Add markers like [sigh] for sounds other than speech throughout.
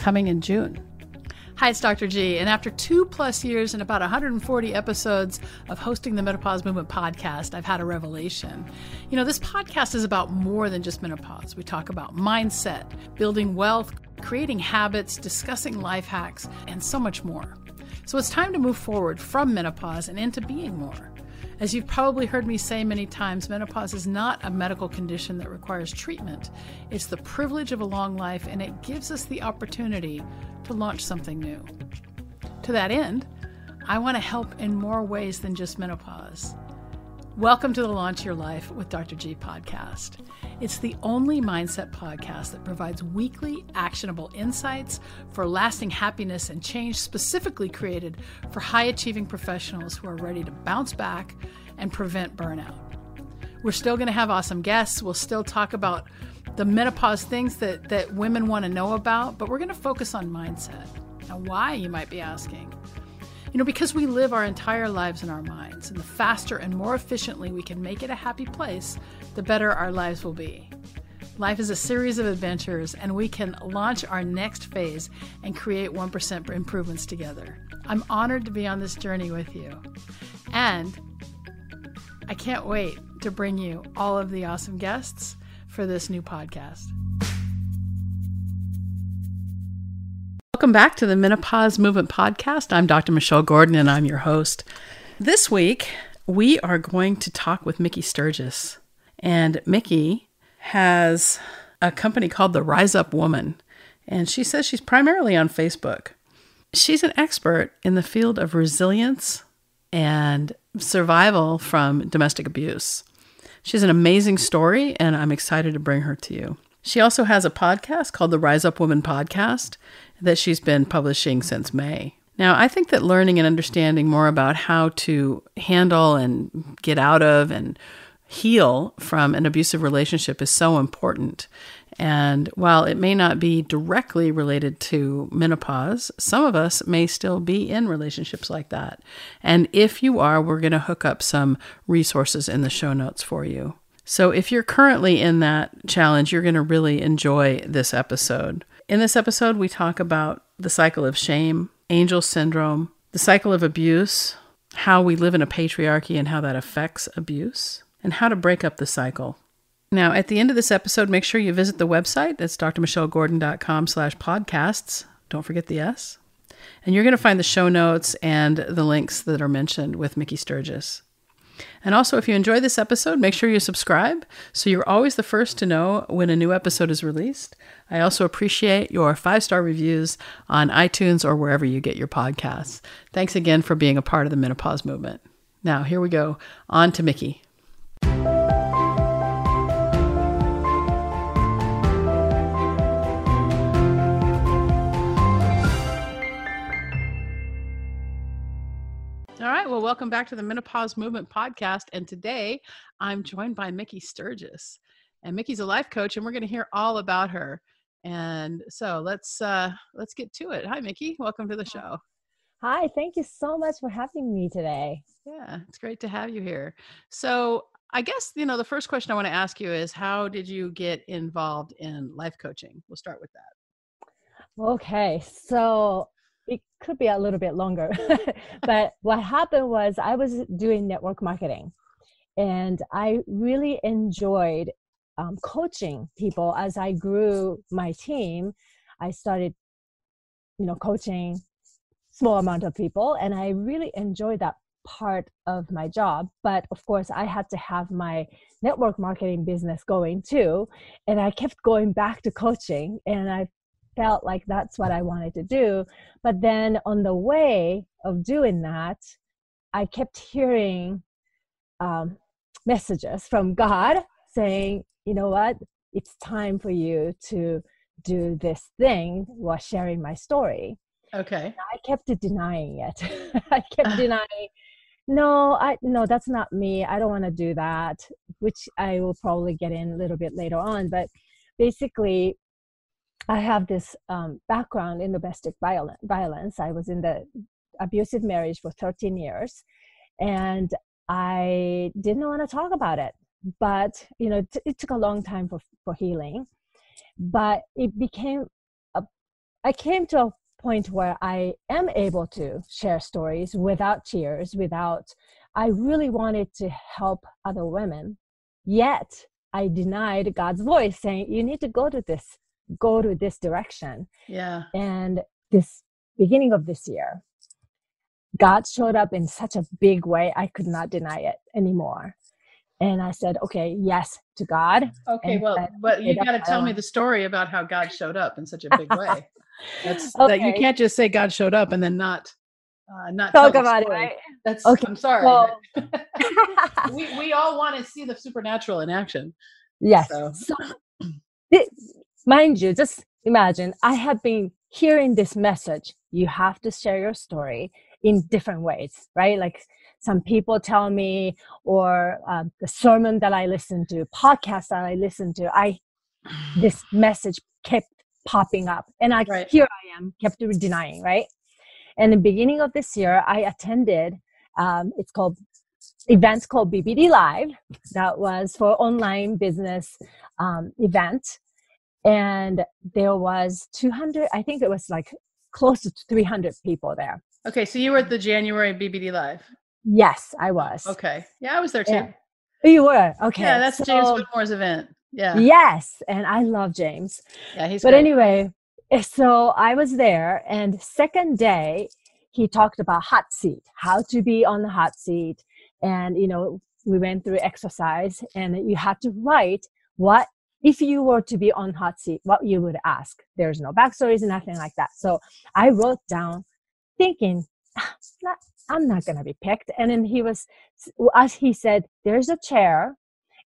coming in June. Hi, it's Dr. G, and after two plus years and about 140 episodes of hosting the Menopause Movement podcast, I've had a revelation. You know, this podcast is about more than just menopause. We talk about mindset, building wealth, creating habits, discussing life hacks, and so much more. So it's time to move forward from menopause and into being more. As you've probably heard me say many times, menopause is not a medical condition that requires treatment. It's the privilege of a long life, and it gives us the opportunity to launch something new. To that end, I want to help in more ways than just menopause. Welcome to the Launch Your Life with Dr. G podcast. It's the only mindset podcast that provides weekly actionable insights for lasting happiness and change, specifically created for high achieving professionals who are ready to bounce back and prevent burnout. We're still going to have awesome guests. We'll still talk about the menopause things that, that women want to know about, but we're going to focus on mindset. Now, why, you might be asking? You know, because we live our entire lives in our minds, and the faster and more efficiently we can make it a happy place, the better our lives will be. Life is a series of adventures, and we can launch our next phase and create 1% improvements together. I'm honored to be on this journey with you. And I can't wait to bring you all of the awesome guests for this new podcast. Welcome back to the Menopause Movement Podcast. I'm Dr. Michelle Gordon and I'm your host. This week, we are going to talk with Miki Sturges. And Miki has a company called the Rise Up Woman. And she says she's primarily on Facebook. She's an expert in the field of resilience and survival from domestic abuse. She has an amazing story, and I'm excited to bring her to you. She also has a podcast called the Rise Up Woman Podcast that she's been publishing since May. Now, I think that learning and understanding more about how to handle and get out of and heal from an abusive relationship is so important. And while it may not be directly related to menopause, some of us may still be in relationships like that. And if you are, we're going to hook up some resources in the show notes for you. So if you're currently in that challenge, you're going to really enjoy this episode. In this episode, we talk about the cycle of shame, angel syndrome, the cycle of abuse, how we live in a patriarchy and how that affects abuse and how to break up the cycle. Now, at the end of this episode, make sure you visit the website. That's drmichellegordon.com slash podcasts. Don't forget the S. And you're going to find the show notes and the links that are mentioned with Miki Sturges. And also, if you enjoy this episode, make sure you subscribe so you're always the first to know when a new episode is released. I also appreciate your five star reviews on iTunes or wherever you get your podcasts. Thanks again for being a part of the menopause movement. Now, here we go. On to Miki. All right. Well, welcome back to the Menopause Movement podcast. And today I'm joined by Miki Sturges. And Miki's a life coach, and we're going to hear all about her. And so let's uh, let's get to it. Hi, Miki. Welcome to the show. Hi. Thank you so much for having me today. Yeah, it's great to have you here. So I guess you know the first question I want to ask you is how did you get involved in life coaching? We'll start with that. Okay, so it could be a little bit longer. [laughs] but what happened was I was doing network marketing and I really enjoyed um, coaching people as I grew my team. I started, you know, coaching small amount of people and I really enjoyed that part of my job. But of course, I had to have my network marketing business going too. And I kept going back to coaching and I felt like that's what I wanted to do. But then on the way of doing that, I kept hearing um, messages from God saying, you know what, it's time for you to do this thing while sharing my story. Okay. And I kept denying it. [laughs] I [sighs] kept denying, no, I no, that's not me. I don't want to do that, which I will probably get in a little bit later on. But basically, I have this um, background in domestic violence. I was in the abusive marriage for 13 years, and I didn't want to talk about it. But you know, t- it took a long time for for healing. But it became a, I came to a point where I am able to share stories without tears, without, I really wanted to help other women. Yet I denied God's voice saying, you need to go to this, go to this direction. Yeah. And this beginning of this year, God showed up in such a big way, I could not deny it anymore. And I said, okay, yes to God. Okay, And well, but you "Okay, got to tell me the story about how God showed up in such a big way. [laughs] That's that you can't just say God showed up and then not uh, not Talk about it, right? That's Okay, I'm sorry. so- [laughs] but we we all want to see the supernatural in action. [laughs] Yes. So- So, mind you, just imagine I have been hearing this message. You have to share your story in different ways, right? Like some people tell me, or uh, the sermon that I listen to, podcast that I listen to, I this message kept popping up, and I Right. here I am, kept denying, right? And the beginning of this year, I attended. Um, it's called events called BBD Live. That was for online business um, event, and there was 200. I think it was like close to 300 people there. Okay, so you were at the January BBD Live. Yes, I was. Okay, yeah, I was there too. Yeah. You were okay. Yeah, that's James so- Wedmore's event. Yeah, Yes, and I love James. yeah, he's. but great. anyway, eh, so I was there, and second day he talked about hot seat, how to be on the hot seat, and you know we went through exercise, and you had to write what if you were to be on hot seat, what you would ask. There's no backstories, nothing like that. So I wrote down, thinking, "Ah, not, I'm not gonna be picked, and then he was, as he said, there's a chair.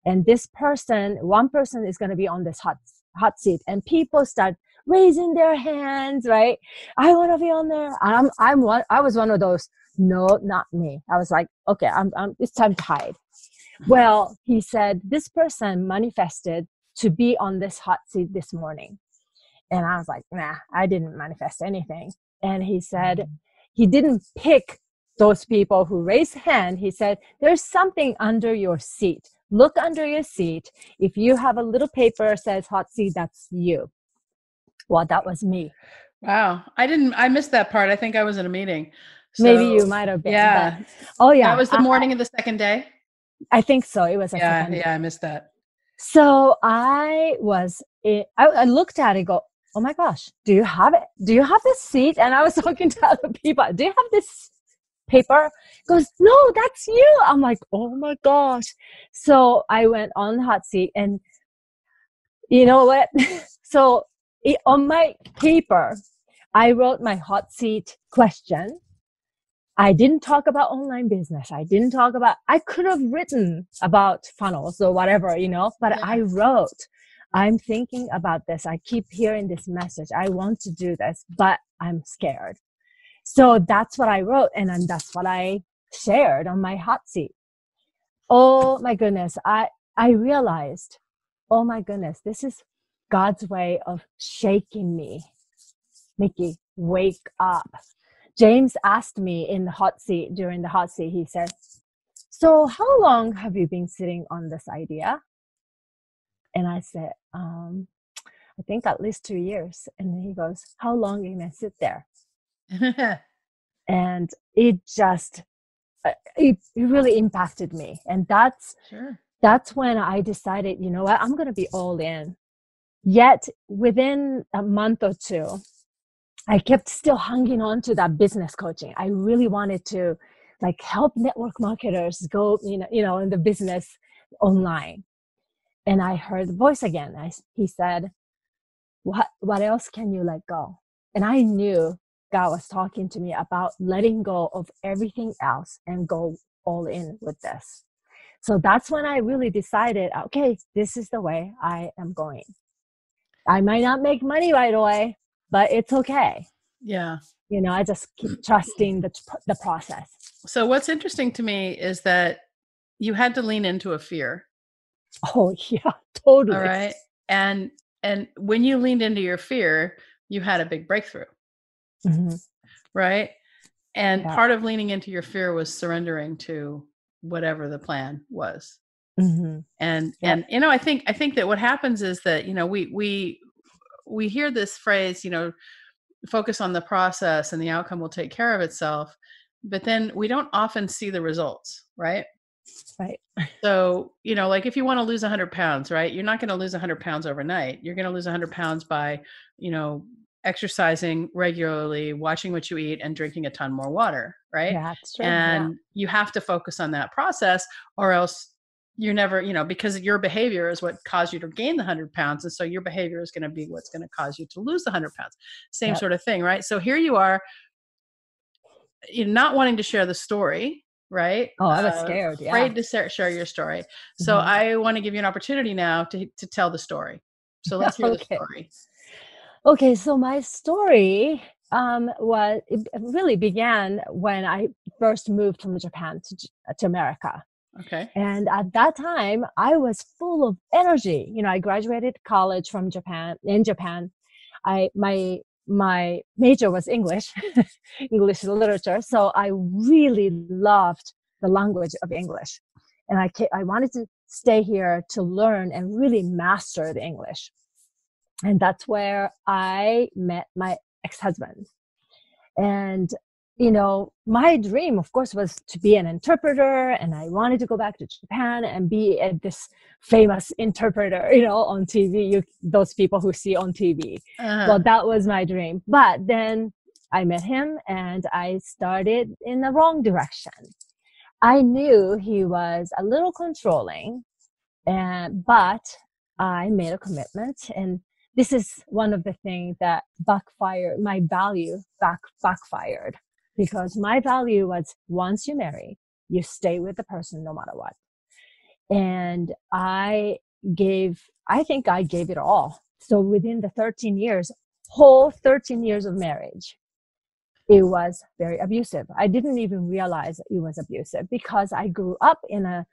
And this person, one person is going to be on this hot hot seat, and people start raising their hands, right? I want to be on there. I'm, I'm one, I was one of those. No, not me. I was like, okay, I'm, I'm, it's time to hide. Well, he said this person manifested to be on this hot seat this morning. And I was like, nah, I didn't manifest anything. And he said mm. he didn't pick those people who raised hand. He said, there's something under your seat. Look under your seat. If you have a little paper says hot seat, that's you. Well, that was me. Wow, I didn't. I missed that part. I think I was in a meeting. Maybe you might have been. Yeah, but- oh yeah. that was the I- morning of the second day. I, think so. It was a Yeah, yeah, I missed that. So I was, eh, I, I looked at it, go, oh my gosh, do you have it? Do you have this seat? And I was [laughs] talking to other people, do you have this paper? Goes, no, that's you. I'm like, oh my gosh. So I went on hot seat and you know what? [laughs] so it, on my paper, I wrote my hot seat question. I didn't talk about online business. I didn't talk about, I could have written about funnels or whatever, you know, but Yeah. I wrote, I'm thinking about this. I keep hearing this message. I want to do this, but I'm scared. So that's what I wrote. And then that's what I shared on my hot seat. Oh my goodness. I, I realized, oh my goodness, this is God's way of shaking me. Miki, wake up. James asked me in the hot seat during the hot seat, he said, So, how long have you been sitting on this idea? And I said, um, I think at least two years. And he goes, How long are you going to sit there? [laughs] And it just, uh, it, it really impacted me. And that's sure. that's when I decided, you know what, I'm going to be all in. Yet within a month or two, I kept still hanging on to that business coaching. I really wanted to like help network marketers go, you know, you know, in the business online. And I heard the voice again. I, he said, what, what else can you let go? And I knew God was talking to me about letting go of everything else and go all in with this. So that's when I really decided, okay, this is the way I am going. I might not make money right away, but it's okay. Yeah. You know, I just keep trusting the the process. So what's interesting to me is that you had to lean into a fear. Oh [laughs] yeah, totally. All right. And and when you leaned into your fear, you had a big breakthrough, Mhm. right? And Yeah. part of leaning into your fear was surrendering to whatever the plan was. Mhm. and Yep. and you know i think i think that what happens is that you know we we we hear this phrase you know focus on the process and the outcome will take care of itself but then we don't often see the results right right so you know like if you want to lose 100 pounds right you're not going to lose 100 pounds overnight you're going to lose 100 pounds by you know exercising regularly watching what you eat and drinking a ton more water right yeah, that's true. and yeah. you have to focus on that process or else you're never you know because your behavior is what caused you to gain the 100 pounds and so your behavior is going to be what's going to cause you to lose the 100 pounds. Same Yep. sort of thing right? So here you are you're not wanting to share the story right? Oh i was Uh, scared yeah. afraid to share, share your story. So Mhm. i want to give you an opportunity now to to tell the story. So let's hear [laughs] Okay. the story. Okay, so my story um, was it really began when I first moved from Japan to to America, okay and at that time I was full of energy. You know, I graduated college from Japan in Japan. I my my major was English, [laughs] English literature, so I really loved the language of English, and I I wanted to stay here to learn and really master the English and that's where I met my ex-husband. And you know, my dream, of course, was to be an interpreter, and I wanted to go back to Japan and be a, this famous interpreter, [laughs] you know, on TV. You, those people who see on TV. uh, Well, that was my dream. But then I met him, and I started in the wrong direction. I knew he was a little controlling, and but I made a commitment, and this is one of the things that backfired. My value back backfired because my value was once you marry, you stay with the person no matter what. And I gave, I think I gave it all. So within the 13 years, whole 13 years of marriage, it was very abusive. I didn't even realize it was abusive because I grew up in a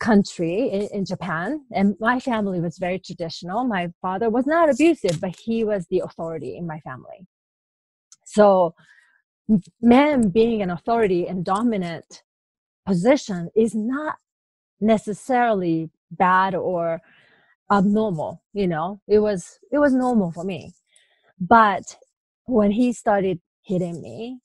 country in, in Japan and my family was very traditional. My father was not abusive, but he was the authority in my family. So men being an authority and dominant position is not necessarily bad or abnormal you know? It was it was normal for me. But when he started hitting me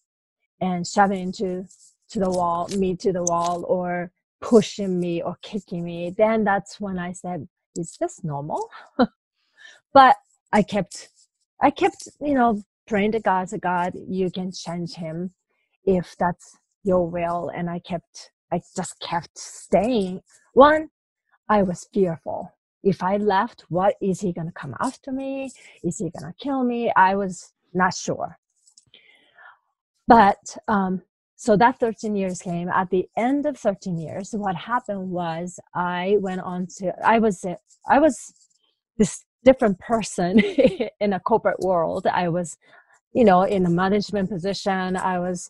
and shoving into to the wall me to the wall or pushing me or kicking me then that's when i said is this normal? [laughs] But i kept i kept you know praying to god to god you can change him if that's your will. And i kept i just kept staying. One i was fearful. If i left what is he going to come after me? Is he going to kill me? I was not sure. But um so that 13 years came. At the end of 13 years what happened was i went on to i was I was this different person [laughs] in a corporate world. I was you know in a management position. I was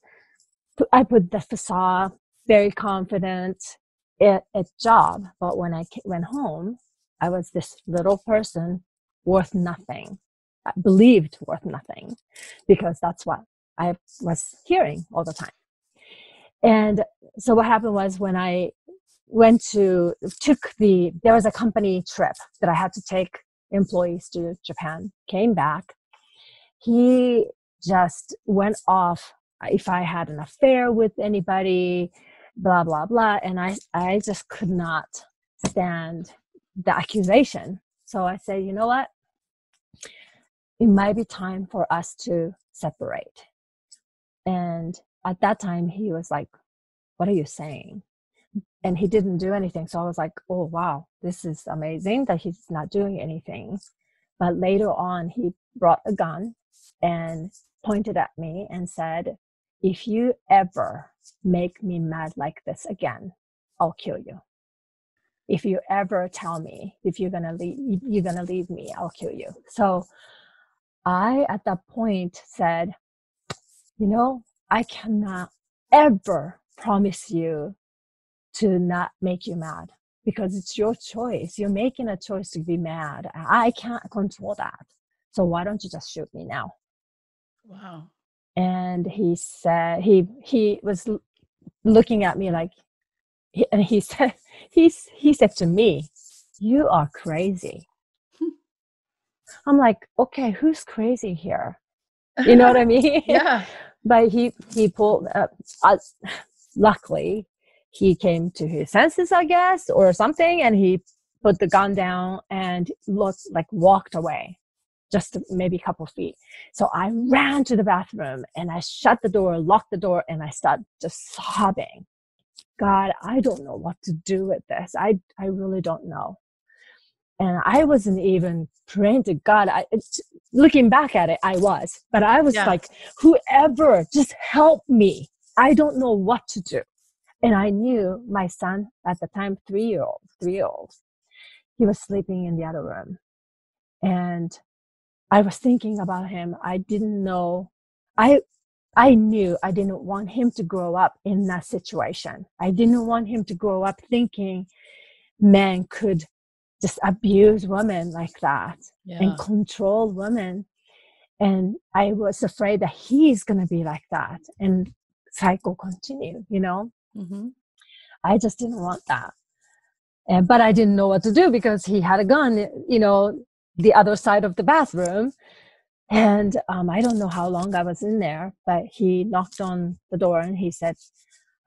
i put the facade very confident at a job. But when i went home i was this little person worth nothing. I believed worth nothing because that's what i was hearing all the time. And so what happened was when I went to took the there was a company trip that I had to take employees to Japan, came back. He just went off uh, if I had an affair with anybody, blah blah blah. And I I just could not stand the accusation. So I said, you know what? It might be time for us to separate. And at that time he was like what are you saying and he didn't do anything. So i was like oh wow this is amazing that he's not doing anything. But later on he brought a gun and pointed at me and said if you ever make me mad like this again i'll kill you. If you ever tell me if you're gonna leave you're gonna leave me i'll kill you. So i at that point said you know I cannot ever promise you to not make you mad because it's your choice. You're making a choice to be mad. I can't control that. So why don't you just shoot me now? wow And he said he he was looking at me like, and he [laughs] said he he said to me, "You are crazy." [laughs] I'm like, okay, who's crazy here? You know what I [laughs] mean? yeah. but he he pulled up. Uh, luckily, he came to his senses, I guess, or something, and he put the gun down and looked like walked away just maybe a couple feet. So I ran to the bathroom and I shut the door, locked the door, and I started just sobbing. God, I don't know what to do with this. I, I really don't know. And I wasn't even praying to God. I, looking back at it, I was, but I was yeah. like, whoever, just help me. I don't know what to do. And I knew my son at the time, three year old, three year old, he was sleeping in the other room. And I was thinking about him. I didn't know. I I knew I didn't want him to grow up in that situation. I didn't want him to grow up thinking men could just abuse women like that yeah. and control women. And I was afraid that he's going to be like that and cycle continue, you know? Mm-hmm. I just didn't want that. And, but I didn't know what to do because he had a gun, you know, the other side of the bathroom. And um, I don't know how long I was in there, but he knocked on the door and he said,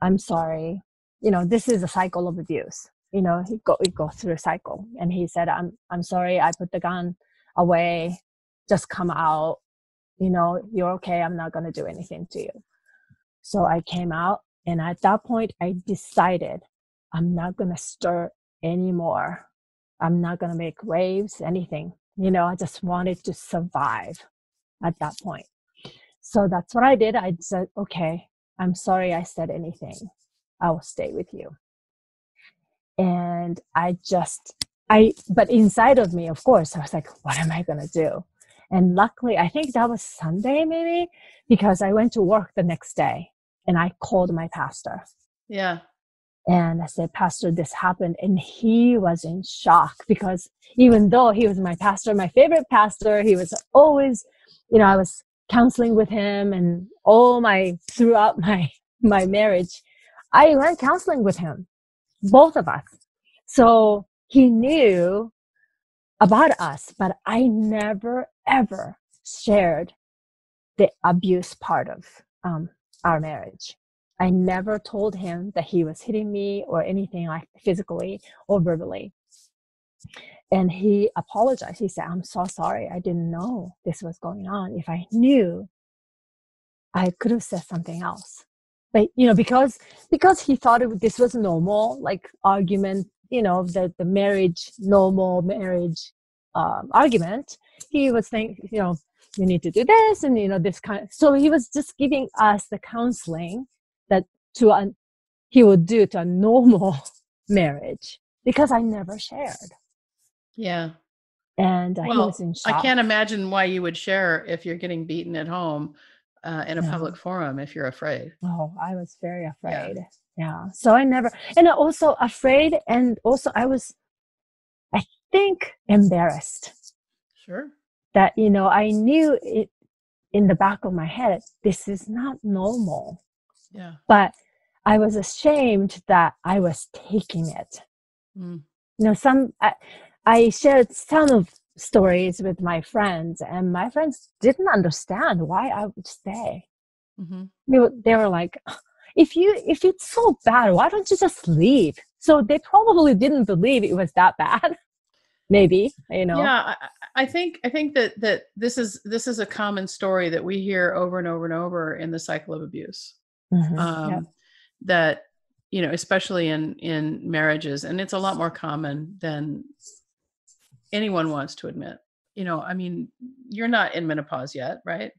I'm sorry. You know, this is a cycle of abuse. You know, he go, he goes through a cycle. And he said, I'm, I'm sorry. I put the gun away. Just come out. You know, you're okay. I'm not going to do anything to you. So I came out. And at that point, I decided I'm not going to stir anymore. I'm not going to make waves, anything. You know, I just wanted to survive at that point. So that's what I did. I said, okay, I'm sorry I said anything. I will stay with you. And I just, I, but inside of me, of course, I was like, what am I going to do? And luckily, I think that was Sunday maybe, because I went to work the next day and I called my pastor. Yeah. And I said, Pastor, this happened. And he was in shock because even though he was my pastor, my favorite pastor, he was always, you know, I was counseling with him and all my, throughout my, my marriage, I went counseling with him, both of us. So he knew about us, but I never ever shared the abuse part of um, our marriage. I never told him that he was hitting me or anything like physically or verbally. And he apologized. He said, I'm so sorry. I didn't know this was going on. If I knew, I could have said something else. But, you know, because, because he thought it, this was normal, like argument, you know, the, the marriage, normal marriage um, argument, he was saying, you know, you need to do this and, you know, this kind of, so he was just giving us the counseling that to a, he would do to a normal [laughs] marriage because I never shared. Yeah. And uh, well, he was in shock. I can't imagine why you would share if you're getting beaten at home uh, in a yeah. public forum if you're afraid. Oh, I was very afraid. Yeah. yeah. So I never, and also afraid, and also I was, I think, embarrassed. Sure. That, you know, I knew it in the back of my head, this is not normal. Yeah. But I was ashamed that I was taking it. Mm. You know, some I, I shared some of stories with my friends, and my friends didn't understand why I would stay. Mm-hmm. They, were, they were like, "If you if it's so bad, why don't you just leave?" So they probably didn't believe it was that bad. [laughs] Maybe you know. Yeah, I, I think I think that that this is this is a common story that we hear over and over and over in the cycle of abuse. Mm-hmm. um, yeah. that you know especially in in marriages and it's a lot more common than anyone wants to admit. You know i mean you're not in menopause yet right?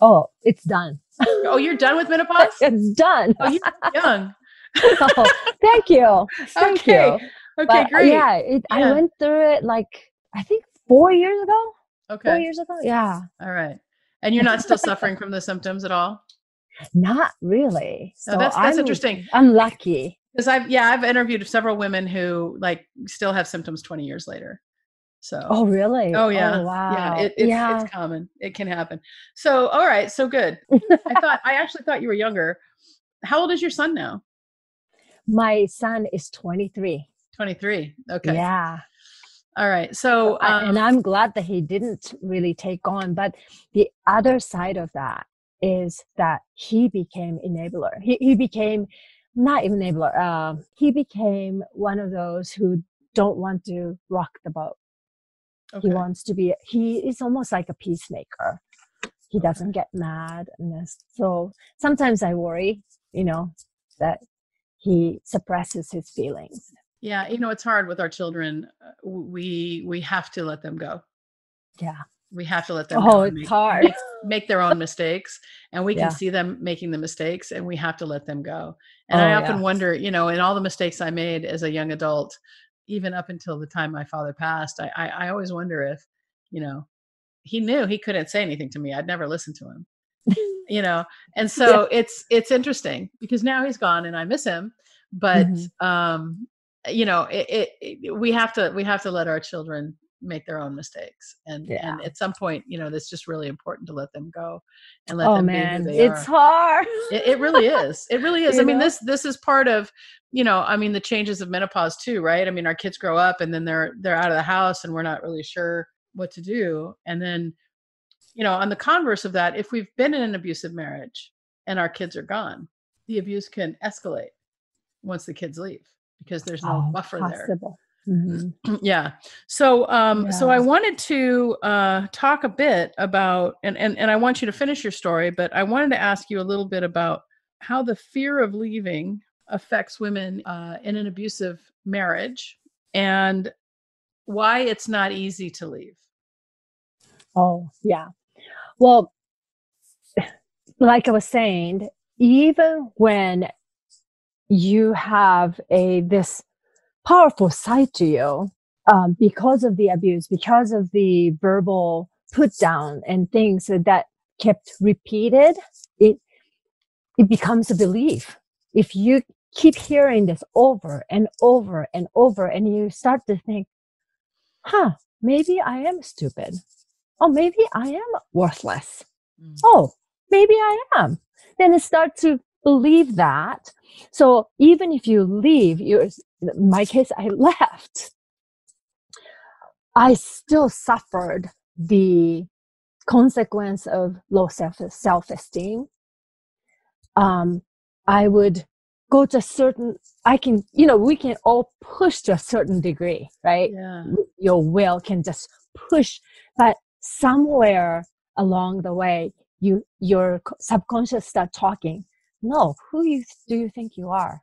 Oh it's done. Oh you're done with [laughs] menopause? It's done. Oh you're young. [laughs] Oh, thank you. [laughs] Thank okay. you okay but, great yeah, it, yeah, i went through it like i think four years ago okay four years ago yeah all right and you're not still [laughs] suffering from the symptoms at all not really. So that's that's I'm, interesting. I'm lucky. Because I've yeah, I've interviewed several women who like still have symptoms 20 years later. So Oh really? Oh, oh yeah. Oh, wow. Yeah, it, it's, yeah. it's common. It can happen. So all right, so good. I thought I [laughs] actually thought you were younger. How old is your son now? My son is 23. 23. Okay. Yeah. All right. So, um, and I'm glad that he didn't really take on. But the other side of that is that he became enabler. He, he became not enabler. Uh, he became one of those who don't want to rock the boat. Okay. He wants to be, he is almost like a peacemaker. He okay. doesn't get mad. And this. So sometimes I worry, you know, that he suppresses his feelings. Yeah, you know, it's hard with our children. Uh, we we have to let them go. Yeah. We have to let them oh, it's make, hard. Make, make, their own mistakes and we can yeah. see them making the mistakes and we have to let them go. And oh, I often yeah. wonder, you know, in all the mistakes I made as a young adult, even up until the time my father passed, I, I, I always wonder if, you know, he knew he couldn't say anything to me. I'd never listen to him. [laughs] you know, and so yeah. it's it's interesting because now he's gone and I miss him. But mm-hmm. um, you know, it, it, it, we have to we have to let our children make their own mistakes and yeah. and at some point you know it's just really important to let them go and let oh, them man it's are. hard. It, it, really is it really [laughs] is. You i mean this this is part of you know i mean the changes of menopause too right? I mean our kids grow up and then they're they're out of the house and we're not really sure what to do and then you know on the converse of that if we've been in an abusive marriage and our kids are gone the abuse can escalate once the kids leave because there's no oh, buffer possible. there. Mm-hmm. [clears throat] yeah. So um yeah. so I wanted to uh talk a bit about and, and and I want you to finish your story, but I wanted to ask you a little bit about how the fear of leaving affects women uh, in an abusive marriage and why it's not easy to leave. Oh, yeah. Well, [sighs] like I was saying, even when you have a this powerful side to you um, because of the abuse, because of the verbal put down and things that kept repeated, it it becomes a belief. If you keep hearing this over and over and over, and you start to think, huh, maybe I am stupid. Oh, maybe I am worthless. Mm. Oh, maybe I am. Then start to believe that. So even if you leave, you my case, I [laughs] left. I still suffered the consequence of low self self esteem. Um, I would go to a certain. I can, you know, we can all push to a certain degree, right? Yeah. Your will can just push, but somewhere along the way, you your subconscious start talking no, who you, do you think you are?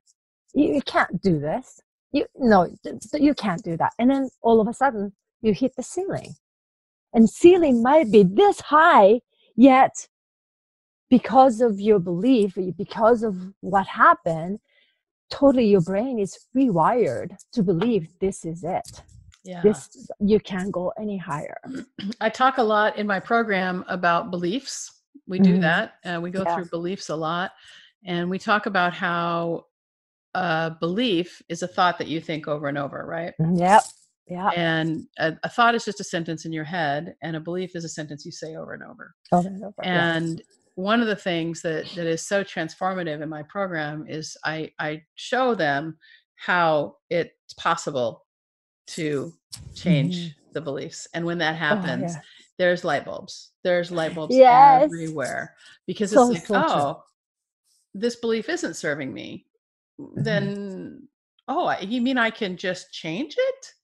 You, you can't do this. You, no, you can't do that. And then all of a sudden you hit the ceiling and ceiling might be this high, yet because of your belief, because of what happened, totally your brain is rewired to believe this is it. Yeah. This you can't go any higher. I talk a lot in my program about beliefs. We do mm-hmm. that. Uh, we go yeah. through beliefs a lot. And we talk about how a belief is a thought that you think over and over, right? Mm, yep. Yeah. And a, a, thought is just a sentence in your head, and a belief is a sentence you say over and over. Over and over. And yeah. one of the things that that is so transformative in my program is I I show them how it's possible to change mm-hmm. the beliefs, and when that happens, oh, yeah. there's light bulbs. There's light bulbs yes. everywhere because so, it's like, so oh, this belief isn't serving me, mm-hmm. then oh, you mean I can just change it? [laughs]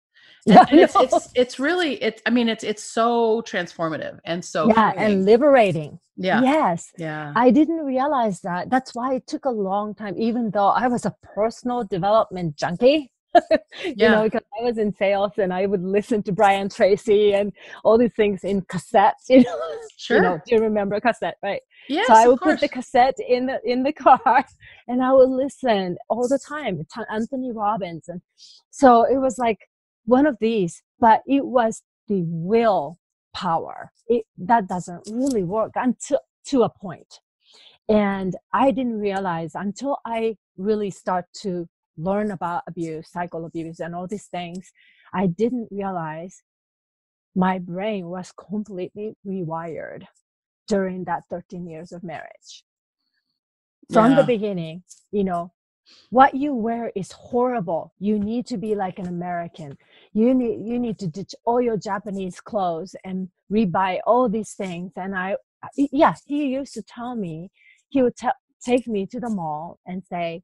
And, and it's, it's it's really it. I mean, it's it's so transformative and so yeah, freeing. and liberating. Yeah. Yes. Yeah. I didn't realize that. That's why it took a long time, even though I was a personal development junkie. [laughs] you yeah. know, because I was in sales and I would listen to Brian Tracy and all these things in cassettes. [laughs] You know, sure. You know, do you remember cassette, right? Yes, so I would put the cassette in the in the [laughs] car and I would listen all the time to Anthony Robbins. And so it was like one of these, but it was the will power. It that doesn't really work until to a point. And I didn't realize until I really start to learn about abuse, cycle abuse, and all these things, I didn't realize my brain was completely rewired during that 13 years of marriage. From yeah. the beginning, you know, what you wear is horrible you need to be like an american you need you need to ditch all your japanese clothes and rebuy all these things and i yeah he used to tell me he would t- take me to the mall and say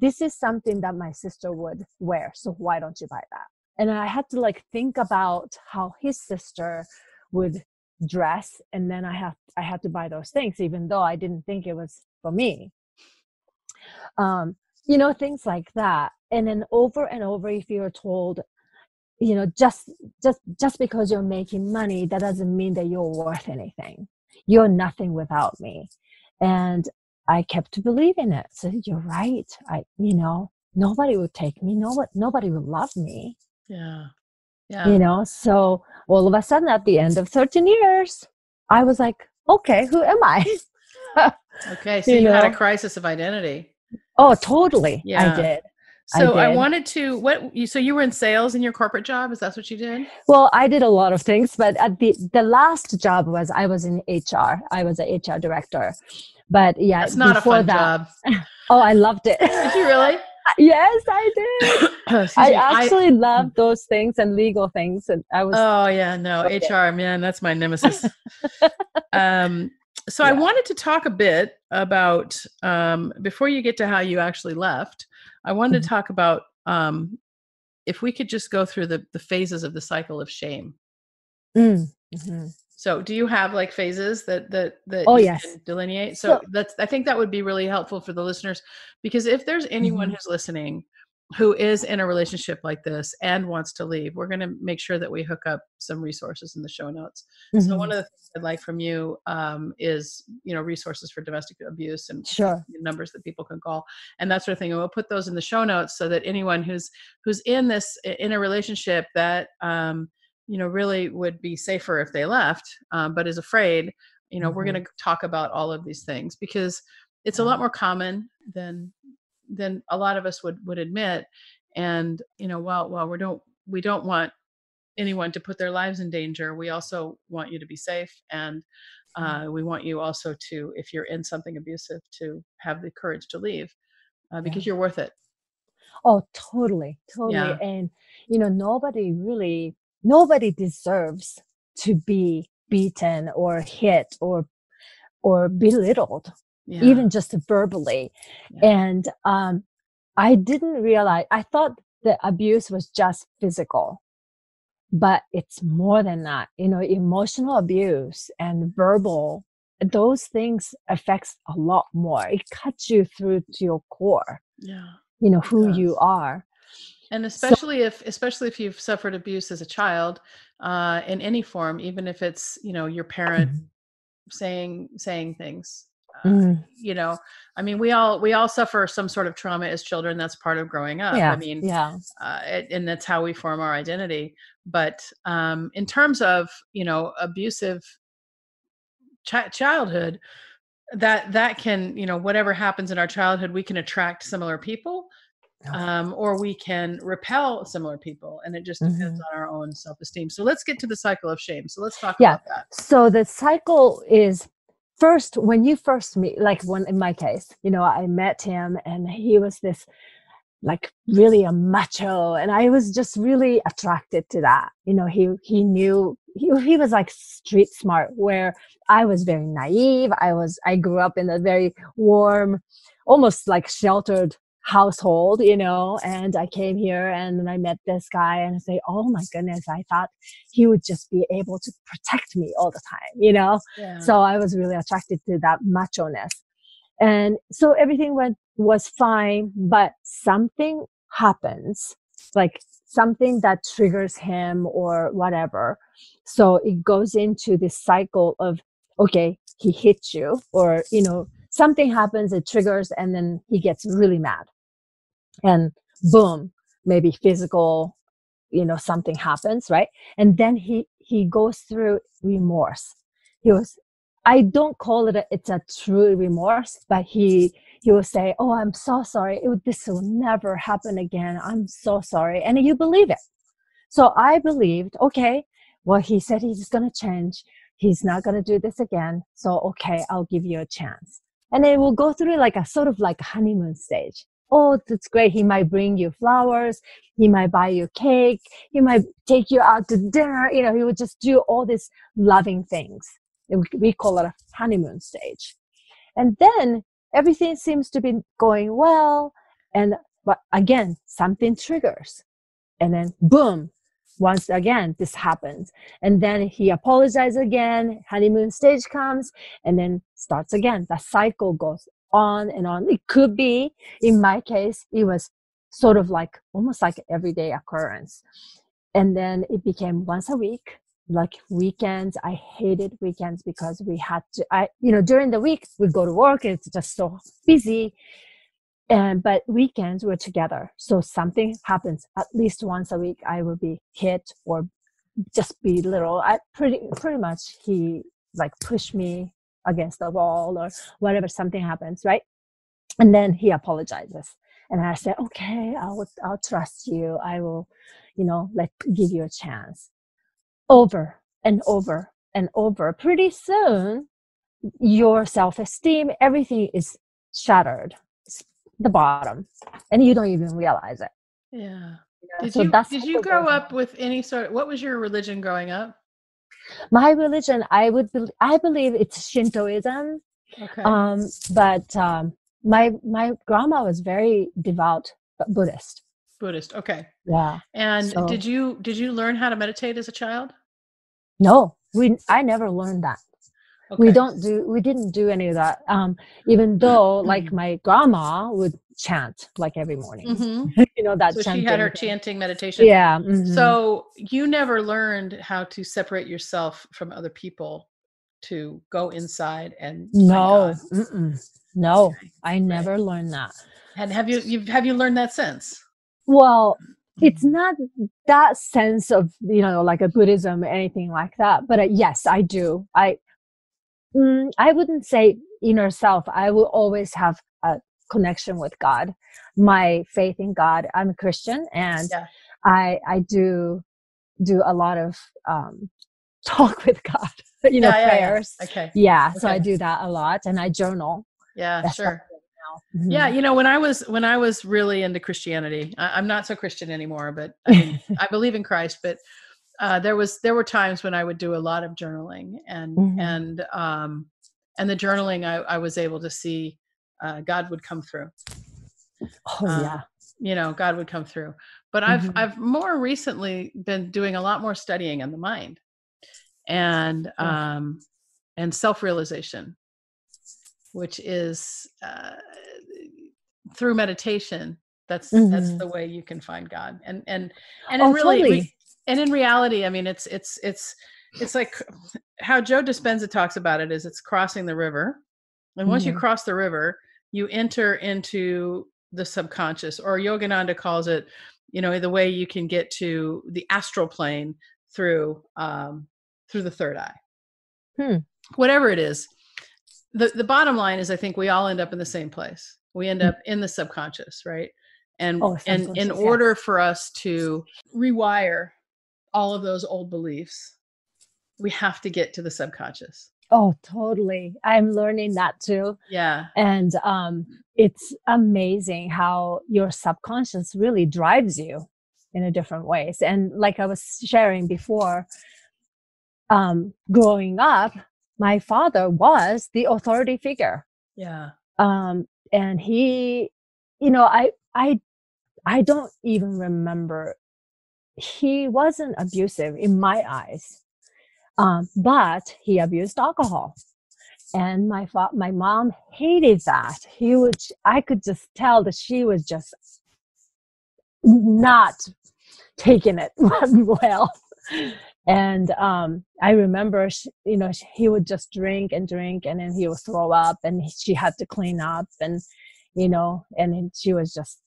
this is something that my sister would wear so why don't you buy that? And i had to like think about how his sister would dress and then i have i had to buy those things even though i didn't think it was for me. Um you know things like that. And then over and over if you're told you know just just just because you're making money that doesn't mean that you're worth anything. You're nothing without me. And i kept believing it so you're right i you know nobody would take me nobody nobody would love me yeah yeah you know so all of a sudden at the end of 13 years i was like okay who am i [laughs] okay [laughs] so you, you had a crisis of identity oh totally yeah. i did so I, I, wanted to what you so you were in sales in your corporate job is that what you did? Well, I did a lot of things, but at the the last job was I was in HR. I was an HR director. But yeah, it's not a fun that, job. [laughs] oh, I loved it. Did you really? [laughs] yes, I did. [coughs] I actually I, love those things and legal things, and I was. Oh yeah, no HR man, that's my nemesis. [laughs] um, so yeah. I wanted to talk a bit about um, before you get to how you actually left. I wanted mm-hmm. to talk about um, if we could just go through the the phases of the cycle of shame. Mm, mm-hmm. So, do you have like phases that that that oh yes delineate? So, so, that's I think that would be really helpful for the listeners because if there's anyone mm-hmm. who's listening who is in a relationship like this and wants to leave, we're going to make sure that we hook up some resources in the show notes. Mm-hmm. So one of the things I'd like from you um, is, you know, resources for domestic abuse and sure. numbers that people can call and that sort of thing. And we'll put those in the show notes so that anyone who's who's in this in a relationship that um, you know really would be safer if they left, um, but is afraid, you know, mm-hmm. we're going to talk about all of these things because it's a lot more common than than a lot of us would would admit and you know while while we don't we don't want anyone to put their lives in danger we also want you to be safe and mm-hmm. uh, we want you also to if you're in something abusive to have the courage to leave uh, because yeah. you're worth it oh totally totally yeah. and you know nobody really nobody deserves to be beaten or hit or or belittled yeah. even just verbally. Yeah. And um, I didn't realize, I thought the abuse was just physical, but it's more than that. You know, emotional abuse and verbal, those things affects a lot more. It cuts you through to your core. Yeah. You know, who you are. And especially so, if especially if you've suffered abuse as a child, uh, in any form, even if it's, you know, your parent mm-hmm. saying saying things mm. you know i mean we all we all suffer some sort of trauma as children that's part of growing up yeah, i mean yeah uh, it, and that's how we form our identity but um in terms of you know abusive ch- childhood that that can you know whatever happens in our childhood we can attract similar people um, or we can repel similar people and it just depends mm-hmm. on our own self-esteem. So let's get to the cycle of shame. So let's talk yeah. about that. So the cycle is first when you first meet like when in my case you know i met him and he was this like really a macho and i was just really attracted to that. You know he he knew he, he was like street smart where i was very naive. I was i grew up in a very warm almost like sheltered household, you know, and I came here and I met this guy and I say, oh my goodness, I thought he would just be able to protect me all the time, you know? Yeah. So I was really attracted to that macho-ness. And so everything went, was fine, but something happens, like something that triggers him or whatever. So it goes into this cycle of, okay, he hits you or, you know, something happens, it triggers, and then he gets really mad and boom maybe physical you know something happens right? And then he he goes through remorse. He was i don't call it a, it's a true remorse but he he will say oh i'm so sorry. It, this will never happen again. I'm so sorry. And you believe it. So i believed okay well he said he's going to change. He's not going to do this again. So okay i'll give you a chance. And it will go through like a sort of like honeymoon stage oh, that's great. He might bring you flowers. He might buy you cake. He might take you out to dinner. You know, he would just do all these loving things. We call it a honeymoon stage. And then everything seems to be going well. And, but again, something triggers. And then boom, once again this happens and then he apologizes again honeymoon stage comes and then starts again the cycle goes on and on. It could be in my case it was sort of like almost like everyday occurrence. And then it became once a week like weekends. I hated weekends because we had to i you know during the week we go to work it's just so busy. And but weekends we're together. So something happens at least once a week i will be hit or just be little i pretty pretty much he like push me against the wall or whatever something happens right? And then he apologizes. And i say okay i'll i'll trust you. I will you know like give you a chance. Over and over and over. Pretty soon your self-esteem everything is shattered. The bottom. And you don't even realize it. Yeah. Did so you did you grow up with any sort of, what was your religion growing up my religion i would be, i believe it's shintoism okay. um but um my my grandma was very devout buddhist. Buddhist okay. Yeah and so, did you did you learn how to meditate as a child? No we i never learned that Okay. We don't do, we didn't do any of that. Um, even though like my grandma would chant like every morning, mm-hmm. [laughs] you know, that so chanting. she had her chanting meditation. Yeah. Mm-hmm. So you never learned how to separate yourself from other people to go inside and no, no, okay. I never right. learned that. And have you, you have you learned that since? Well, it's mm-hmm. not that sense of you know like a buddhism or anything like that but uh, yes i do i Mm, I wouldn't say inner self. I will always have a connection with God, my faith in God. I'm a Christian, and yeah. I I do do a lot of um, [laughs] talk with God. You know, yeah, prayers. Yeah, okay. Yeah, okay. so I do that a lot, and I journal. Yeah, That's sure. Mm-hmm. Yeah, you know, when I was when I was really into Christianity, I, am not so Christian anymore, but I, [laughs] mean, I believe in Christ. But uh, there was there were times when I would do a lot of journaling and mm-hmm. and um, and the journaling I, I was able to see uh, God would come through. Oh uh, yeah, you know God would come through. But I've mm-hmm. I've more recently been doing a lot more studying on the mind and um, and self realization, which is uh, through meditation. That's mm-hmm. that's the way you can find God and and and oh, really. Totally and in reality i mean it's it's it's it's like how joe dispenza talks about it is it's crossing the river and once mm-hmm. you cross the river you enter into the subconscious or yogananda calls it you know the way you can get to the astral plane through um through the third eye hmm. whatever it is the the bottom line is i think we all end up in the same place we end hmm. up in the subconscious right and oh, and in order for us to rewire all of those old beliefs, we have to get to the subconscious. Oh, totally. I'm learning that too. Yeah. And um, it's amazing how your subconscious really drives you in a different ways. And like I was sharing before, um, growing up, my father was the authority figure. Yeah. Um, and he, you know, I, I, I don't even remember he wasn't abusive in my eyes, um, but he abused alcohol. And my fa- my mom hated that. He would, I could just tell that she was just not taking it [laughs] well. And um, I remember, she, you know, he would just drink and drink, and then he would throw up, and she had to clean up, and you know, and she was just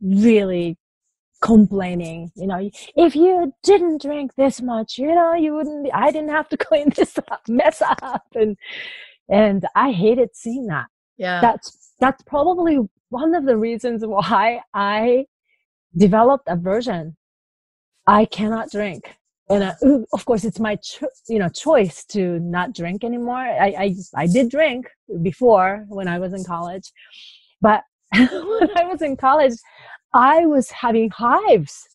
really complaining you know if you didn't drink this much you know you wouldn't i didn't have to [laughs] clean this up mess up and and i hated seeing that. Yeah. That's that's probably one of the reasons why i developed aversion. I cannot drink and uh, of course it's my cho- you know choice to not drink anymore. I, I i did drink before when i was in college but [laughs] when I was in college, I was having hives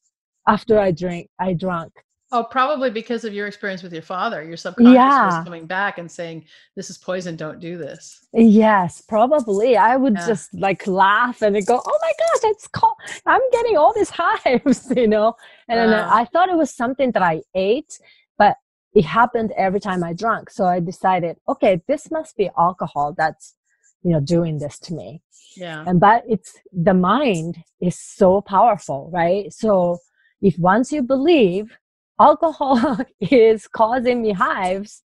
after I drank. I drank. Oh, probably because of your experience with your father. Your subconscious Yeah. was coming back and saying, "This is poison. Don't do this." Yes, probably. I would Yeah. just like laugh and go, "Oh my gosh, it's cold! I'm getting all these [laughs] hives," you know. And then uh, Wow. I thought it was something that I ate, but it happened every time I drank. So I decided, okay, this must be alcohol that's, you know, doing this to me. Yeah. And but it's the mind is so powerful, right? So if once you believe alcohol [laughs] is causing me hives,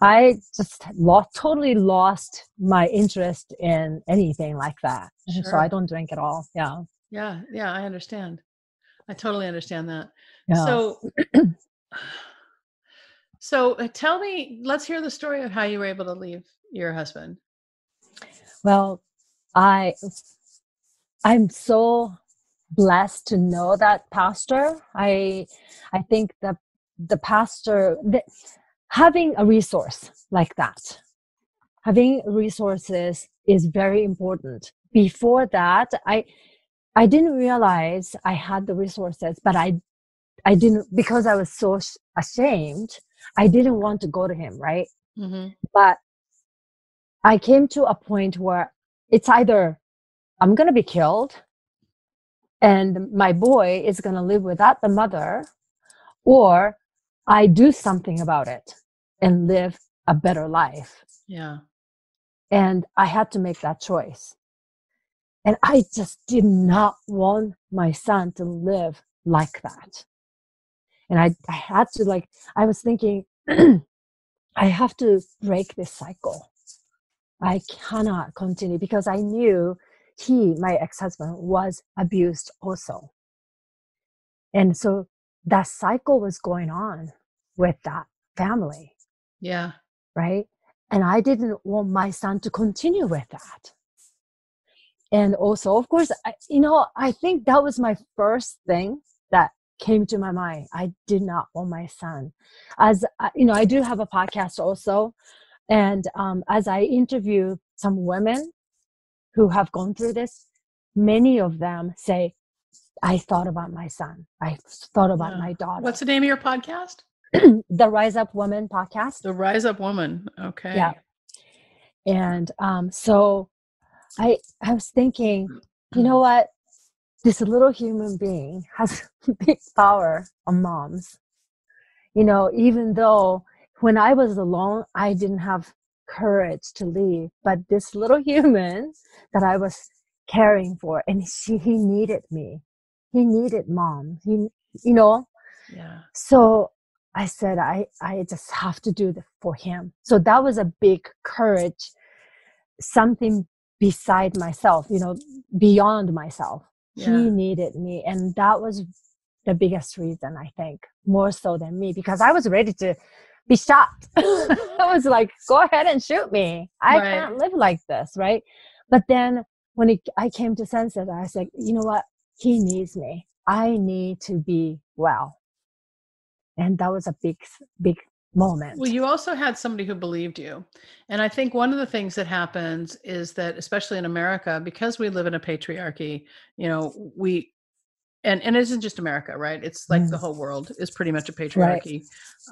I just lost, totally lost my interest in anything like that. And So I don't drink at all. Yeah. Yeah. Yeah. I understand. I totally understand that. Yeah. So, [clears throat] so uh, tell me. Let's hear the story of how you were able to leave your husband. Well, I, I'm so blessed to know that pastor. I, I think that the pastor, the, having a resource like that, having resources is very important. Before that, I, I didn't realize I had the resources, but I, I didn't because I was so ashamed. I didn't want to go to him, right? Mm-hmm. but I came to a point where it's either I'm going to be killed and my boy is going to live without the mother, or I do something about it and live a better life. Yeah. And I had to make that choice. And I just did not want my son to live like that. And I, I had to like, I was thinking, [clears throat] I have to break this cycle. I cannot continue because I knew he, my ex-husband, was abused also. And so that cycle was going on with that family Yeah. right? And I didn't want my son to continue with that. And also, of course, I, you know, I think that was my first thing that came to my mind. I did not want my son. As you know, I do have a podcast also, and um, as I interview some women who have gone through this, many of them say, "I thought about my son. I thought about Yeah. my daughter." What's the name of your podcast? [clears throat] the Rise Up Woman podcast? The Rise Up Woman. Okay. Yeah. And um, so I I was thinking, you know what? This little human being has [laughs] big power on moms. You know, even though when I was alone, I didn't have courage to leave, but this little [laughs] human that I was caring for, and she he needed me. He needed mom. He, you know, Yeah. so I said, I, I just have to do it for him. So that was a big courage, something beside myself, you know, beyond myself. Yeah. He needed me. And that was the biggest reason, I think, more so than me, because I was ready to be shot. [laughs] I was like, go ahead and shoot me. I Right. can't live like this, right? But then when it, I came to sense it, I was like, you know what? He needs me. I need to be well. And that was a big, big moment. Well, you also had somebody who believed you. And I think one of the things that happens is that, especially in America, because we live in a patriarchy, you know, we, and, and it isn't just America, right? It's like the Mm. whole world is pretty much a patriarchy.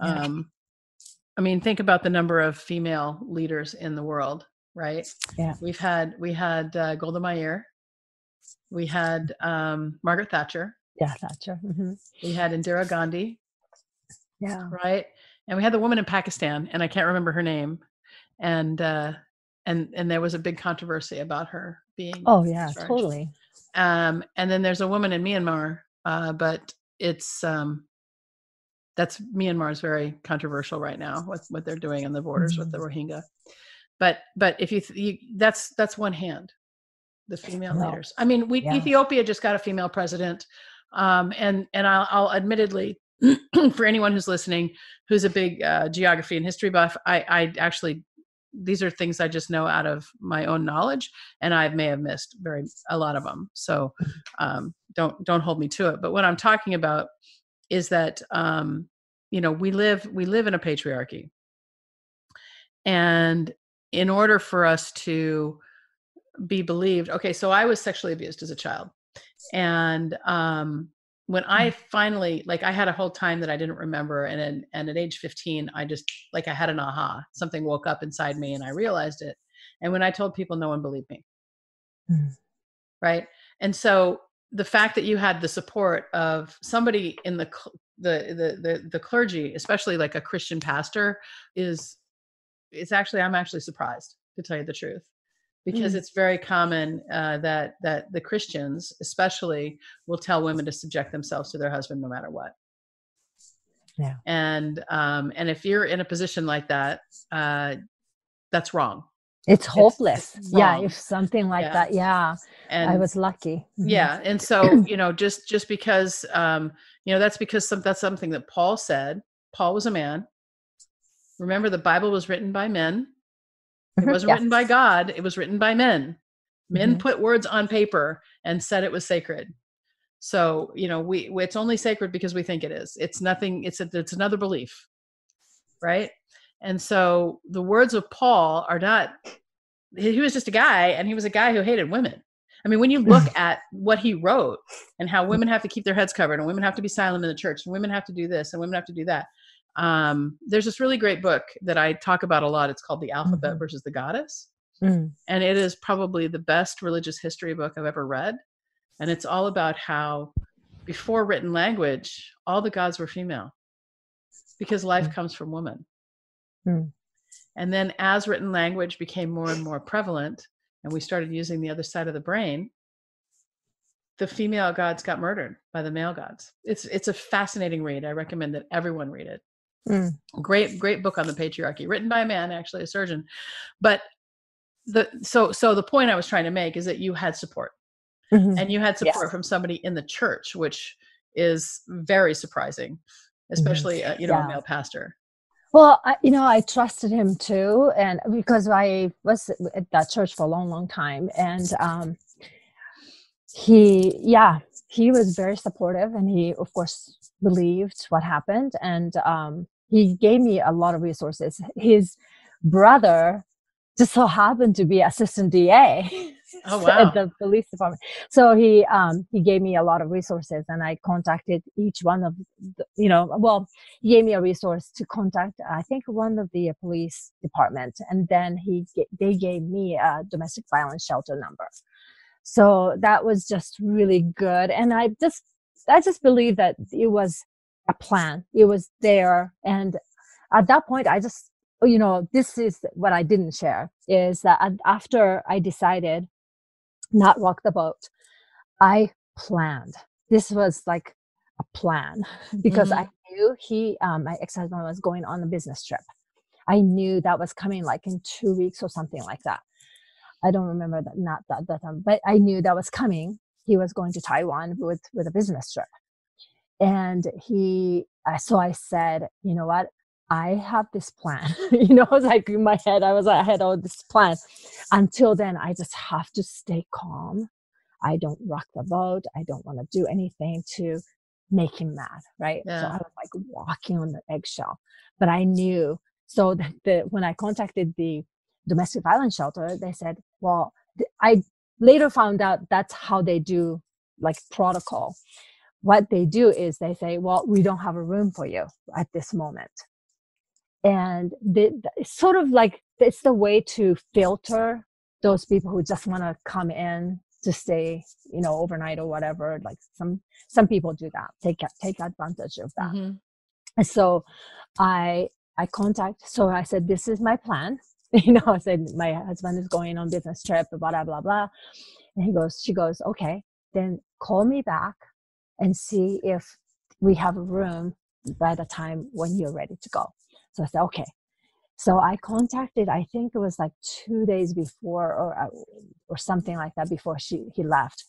Yeah. Um, I mean, think about the number of female leaders in the world, right? Yeah. We've had, we had uh, Golda Meir, we had um, Margaret Thatcher, yeah, Thatcher. hmm we had Indira Gandhi, Yeah. right and we had the woman in pakistan and i can't remember her name and uh and and there was a big controversy about her being Oh, yeah, discharged. totally. um and then there's a woman in myanmar uh but it's um that's myanmar is very controversial right now with what they're doing on the borders with the rohingya. But but if you, th- you that's that's one hand the female Well, leaders. I mean we yeah. ethiopia just got a female president um and and i'll, I'll admittedly [clears throat] for anyone who's listening who's a big uh, geography and history buff i i actually these are things i just know out of my own knowledge and i may have missed very a lot of them so [laughs] um don't don't hold me to it. But what i'm talking about is that um you know we live we live in a patriarchy and in order for us to be believed. Okay, so I was sexually abused as a child. And um when I mm. finally like I had a whole time that I didn't remember and then and at age 15 I just like I had an aha. Something woke up inside me and I realized it. And when I told people no one believed me. Mm. Right? And so the fact that you had the support of somebody in the the the the, the clergy, especially like a Christian pastor is it's actually I'm actually surprised to tell you the truth because mm. it's very common uh, that that the Christians, especially, will tell women to subject themselves to their husband no matter what. Yeah. And um, and if you're in a position like that, uh, that's wrong. It's hopeless. It's, it's yeah, if something like yeah. that. Yeah. And I was lucky. Mm-hmm. Yeah, and so [clears throat] you know, just just because um, you know, that's because some, that's something that Paul said. Paul was a man. Remember, the Bible was written by men it mm-hmm. wasn't yes. written by God, it was written by men. Men mm-hmm. put words on paper and said it was sacred. So, you know, we it's only sacred because we think it is. It's nothing it's a, it's another belief. Right? And so the words of Paul are not he was just a guy and he was a guy who hated women. I mean, when you look [laughs] at what he wrote and how women have to keep their heads covered and women have to be silent in the church and women have to do this and women have to do that, um, there's this really great book that I talk about a lot. It's called The Alphabet mm-hmm. versus the Goddess. Mm. And it is probably the best religious history book I've ever read. And it's all about how, before written language, all the gods were female because life mm. comes from women. Mm. And then, as written language became more and more prevalent, and we started using the other side of the brain, the female gods got murdered by the male gods. It's it's a fascinating read. I recommend that everyone read it. Mm. Great, great book on the patriarchy, written by a man, actually a surgeon. But the so so the point I was trying to make is that you had support, mm-hmm. and you had support yes. from somebody in the church, which is very surprising, mm-hmm. especially mm-hmm. uh, you know yeah. a male pastor. Well, I, you know, I trusted him too, and because I was at that church for a long, long time, and um, he, yeah, he was very supportive, and he, of course, believed what happened, and um, he gave me a lot of resources. His brother just so happened to be assistant DA [laughs] oh, wow. at the police department. So he um, he gave me a lot of resources, and I contacted each one of the, you know. Well, he gave me a resource to contact. I think one of the police department, and then he they gave me a domestic violence shelter number. So that was just really good, and I just I just believe that it was a plan. It was there. And at that point, I just, you know, this is what I didn't share is that after I decided not rock the boat, I planned. This was like a plan [laughs] because mm-hmm. I knew he, um, my ex husband, was going on a business trip. I knew that was coming like in two weeks or something like that. I don't remember that, not that, that time, but I knew that was coming. He was going to Taiwan with, with a business trip and he so i said you know what i have this plan [laughs] you know i was like in my head i was like i had all this plan. Until then i just have to stay calm. I don't rock the boat. I don't want to do anything to make him mad right? Yeah. so i was like walking on the eggshell. But i knew so that the, when i contacted the domestic violence shelter they said well i later found out that's how they do like protocol. What they do is they say, well, we don't have a room for you at this moment. And they, it's sort of like it's the way to filter those people who just want to come in to stay, you know, overnight or whatever. Like some some people do that, take take advantage of that. Mm-hmm. And so I I contact. So I said, this is my plan. [laughs] You know, I said my husband is going on business trip, blah blah blah blah. And he goes, she goes, okay, then call me back and see if we have a room by the time when you're ready to go. So I said, okay. So I contacted, I think it was like two days before or, uh, or something like that before she, he left.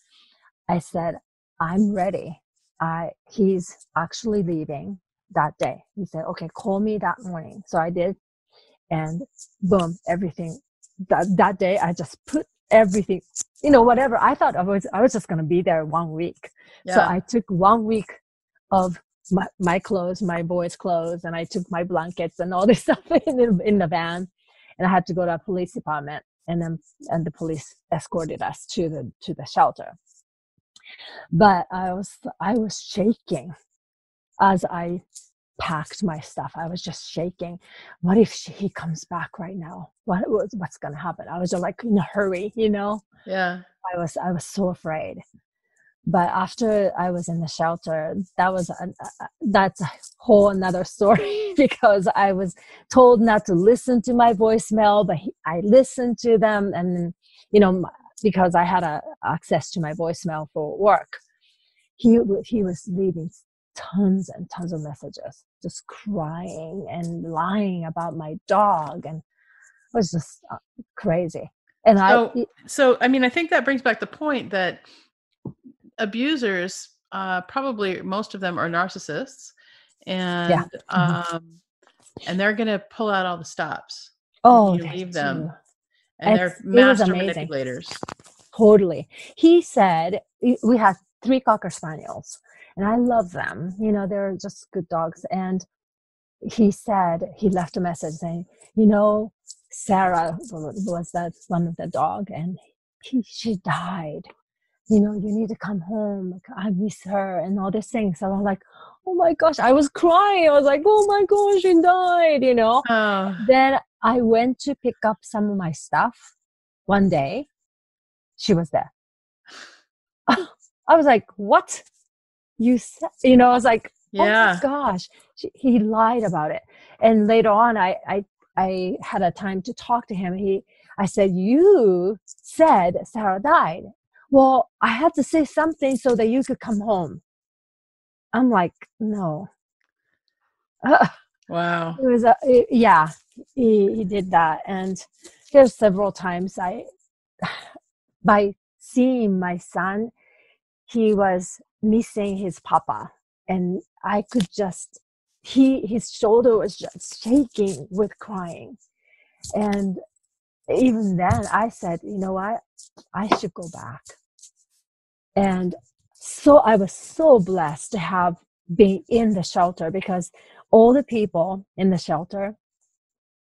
I said, I'm ready. I, he's actually leaving that day. He said, okay, call me that morning. So I did. And boom, everything that, that day, I just put everything you know whatever i thought i was i was just going to be there one week yeah. so i took one week of my, my clothes my boys clothes and i took my blankets and all this [laughs] stuff in the, in the van and i had to go to a police department and then and the police escorted us to the to the shelter. But i was i was shaking as i packed my stuff. I was just shaking. What if she, he comes back right now? What what's going to happen? I was just like in a hurry you know? Yeah. I was i was so afraid but after i was in the shelter that was a, a, that's a whole another story [laughs] because i was told not to listen to my voicemail but he, i listened to them and you know because i had a, access to my voicemail for work he he was leaving tons and tons of messages just crying and lying about my dog and it was just uh, crazy. And so, i so i mean i think that brings back the point that abusers, uh, probably most of them are narcissists, and yeah. mm-hmm. um, and they're going to pull out all the stops. Oh, you leave them, and it's, they're master manipulators. Totally. He said we had three cocker spaniels, and I love them. You know, they're just good dogs. And he said he left a message saying, you know, Sarah was that one of the dog, and he, she died you know, you need to come home. I miss her and all these things. So I'm like, oh my gosh, I was crying. I was like, oh my gosh, she died, you know. Oh. Then I went to pick up some of my stuff one day. She was there. [laughs] I was like, what? You said, you know, I was like, yeah. oh my gosh, she, he lied about it. And later on, I, I, I had a time to talk to him. He, I said, you said Sarah died well, I had to say something so that you could come home. I'm like, no. [laughs] wow. It was a, it, yeah, he, he did that. And there's several times I, [sighs] by seeing my son, he was missing his papa. And I could just, he, his shoulder was just shaking with crying. And even then I said, you know what? I should go back. And so I was so blessed to have been in the shelter because all the people in the shelter,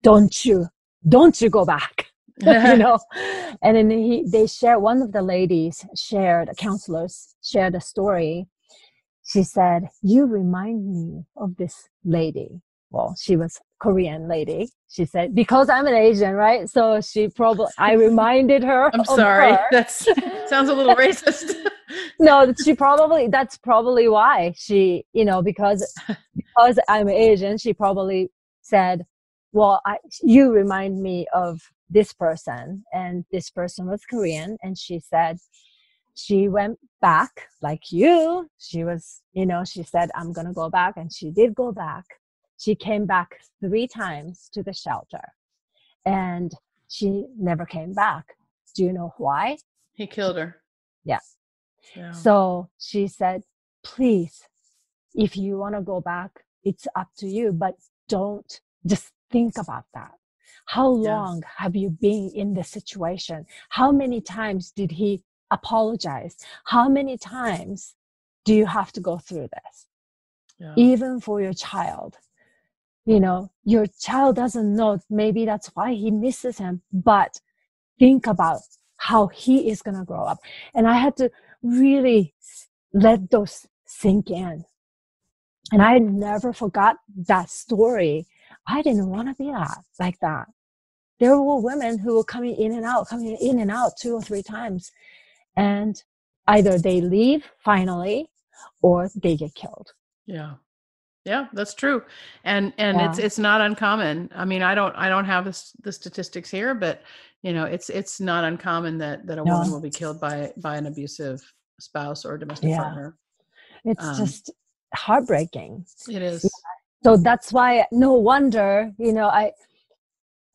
don't you, don't you go back. [laughs] you know, [laughs] and then he, they share, one of the ladies shared, counselors shared a story. She said, you remind me of this lady. Well, she was Korean lady. She said, because I'm an Asian, right? So she probably, [laughs] I reminded her. I'm sorry. [laughs] That sounds a little racist. [laughs] no, she probably, that's probably why she, you know, because, because I'm Asian, she probably said, well, I, you remind me of this person. And this person was Korean. And she said, she went back like you. She was, you know, she said, I'm going to go back. And she did go back she came back three times to the shelter and she never came back. Do you know why? He killed her. Yeah. yeah. So she said, please, if you want to go back, it's up to you, but don't just think about that. How long yeah. have you been in this situation? How many times did he apologize? How many times do you have to go through this? Yeah. Even for your child, you know your child doesn't know maybe that's why he misses him but think about how he is going to grow up. And i had to really let those sink in. And i never forgot that story. I didn't want to be that like that. There were women who were coming in and out coming in and out two or three times and either they leave finally or they get killed. Yeah yeah, that's true. And and yeah. it's it's not uncommon. I mean, I don't I don't have the, the statistics here, but you know, it's it's not uncommon that that a no. woman will be killed by by an abusive spouse or domestic yeah. partner. It's um, just heartbreaking. It is. Yeah. So that's why no wonder, you know, I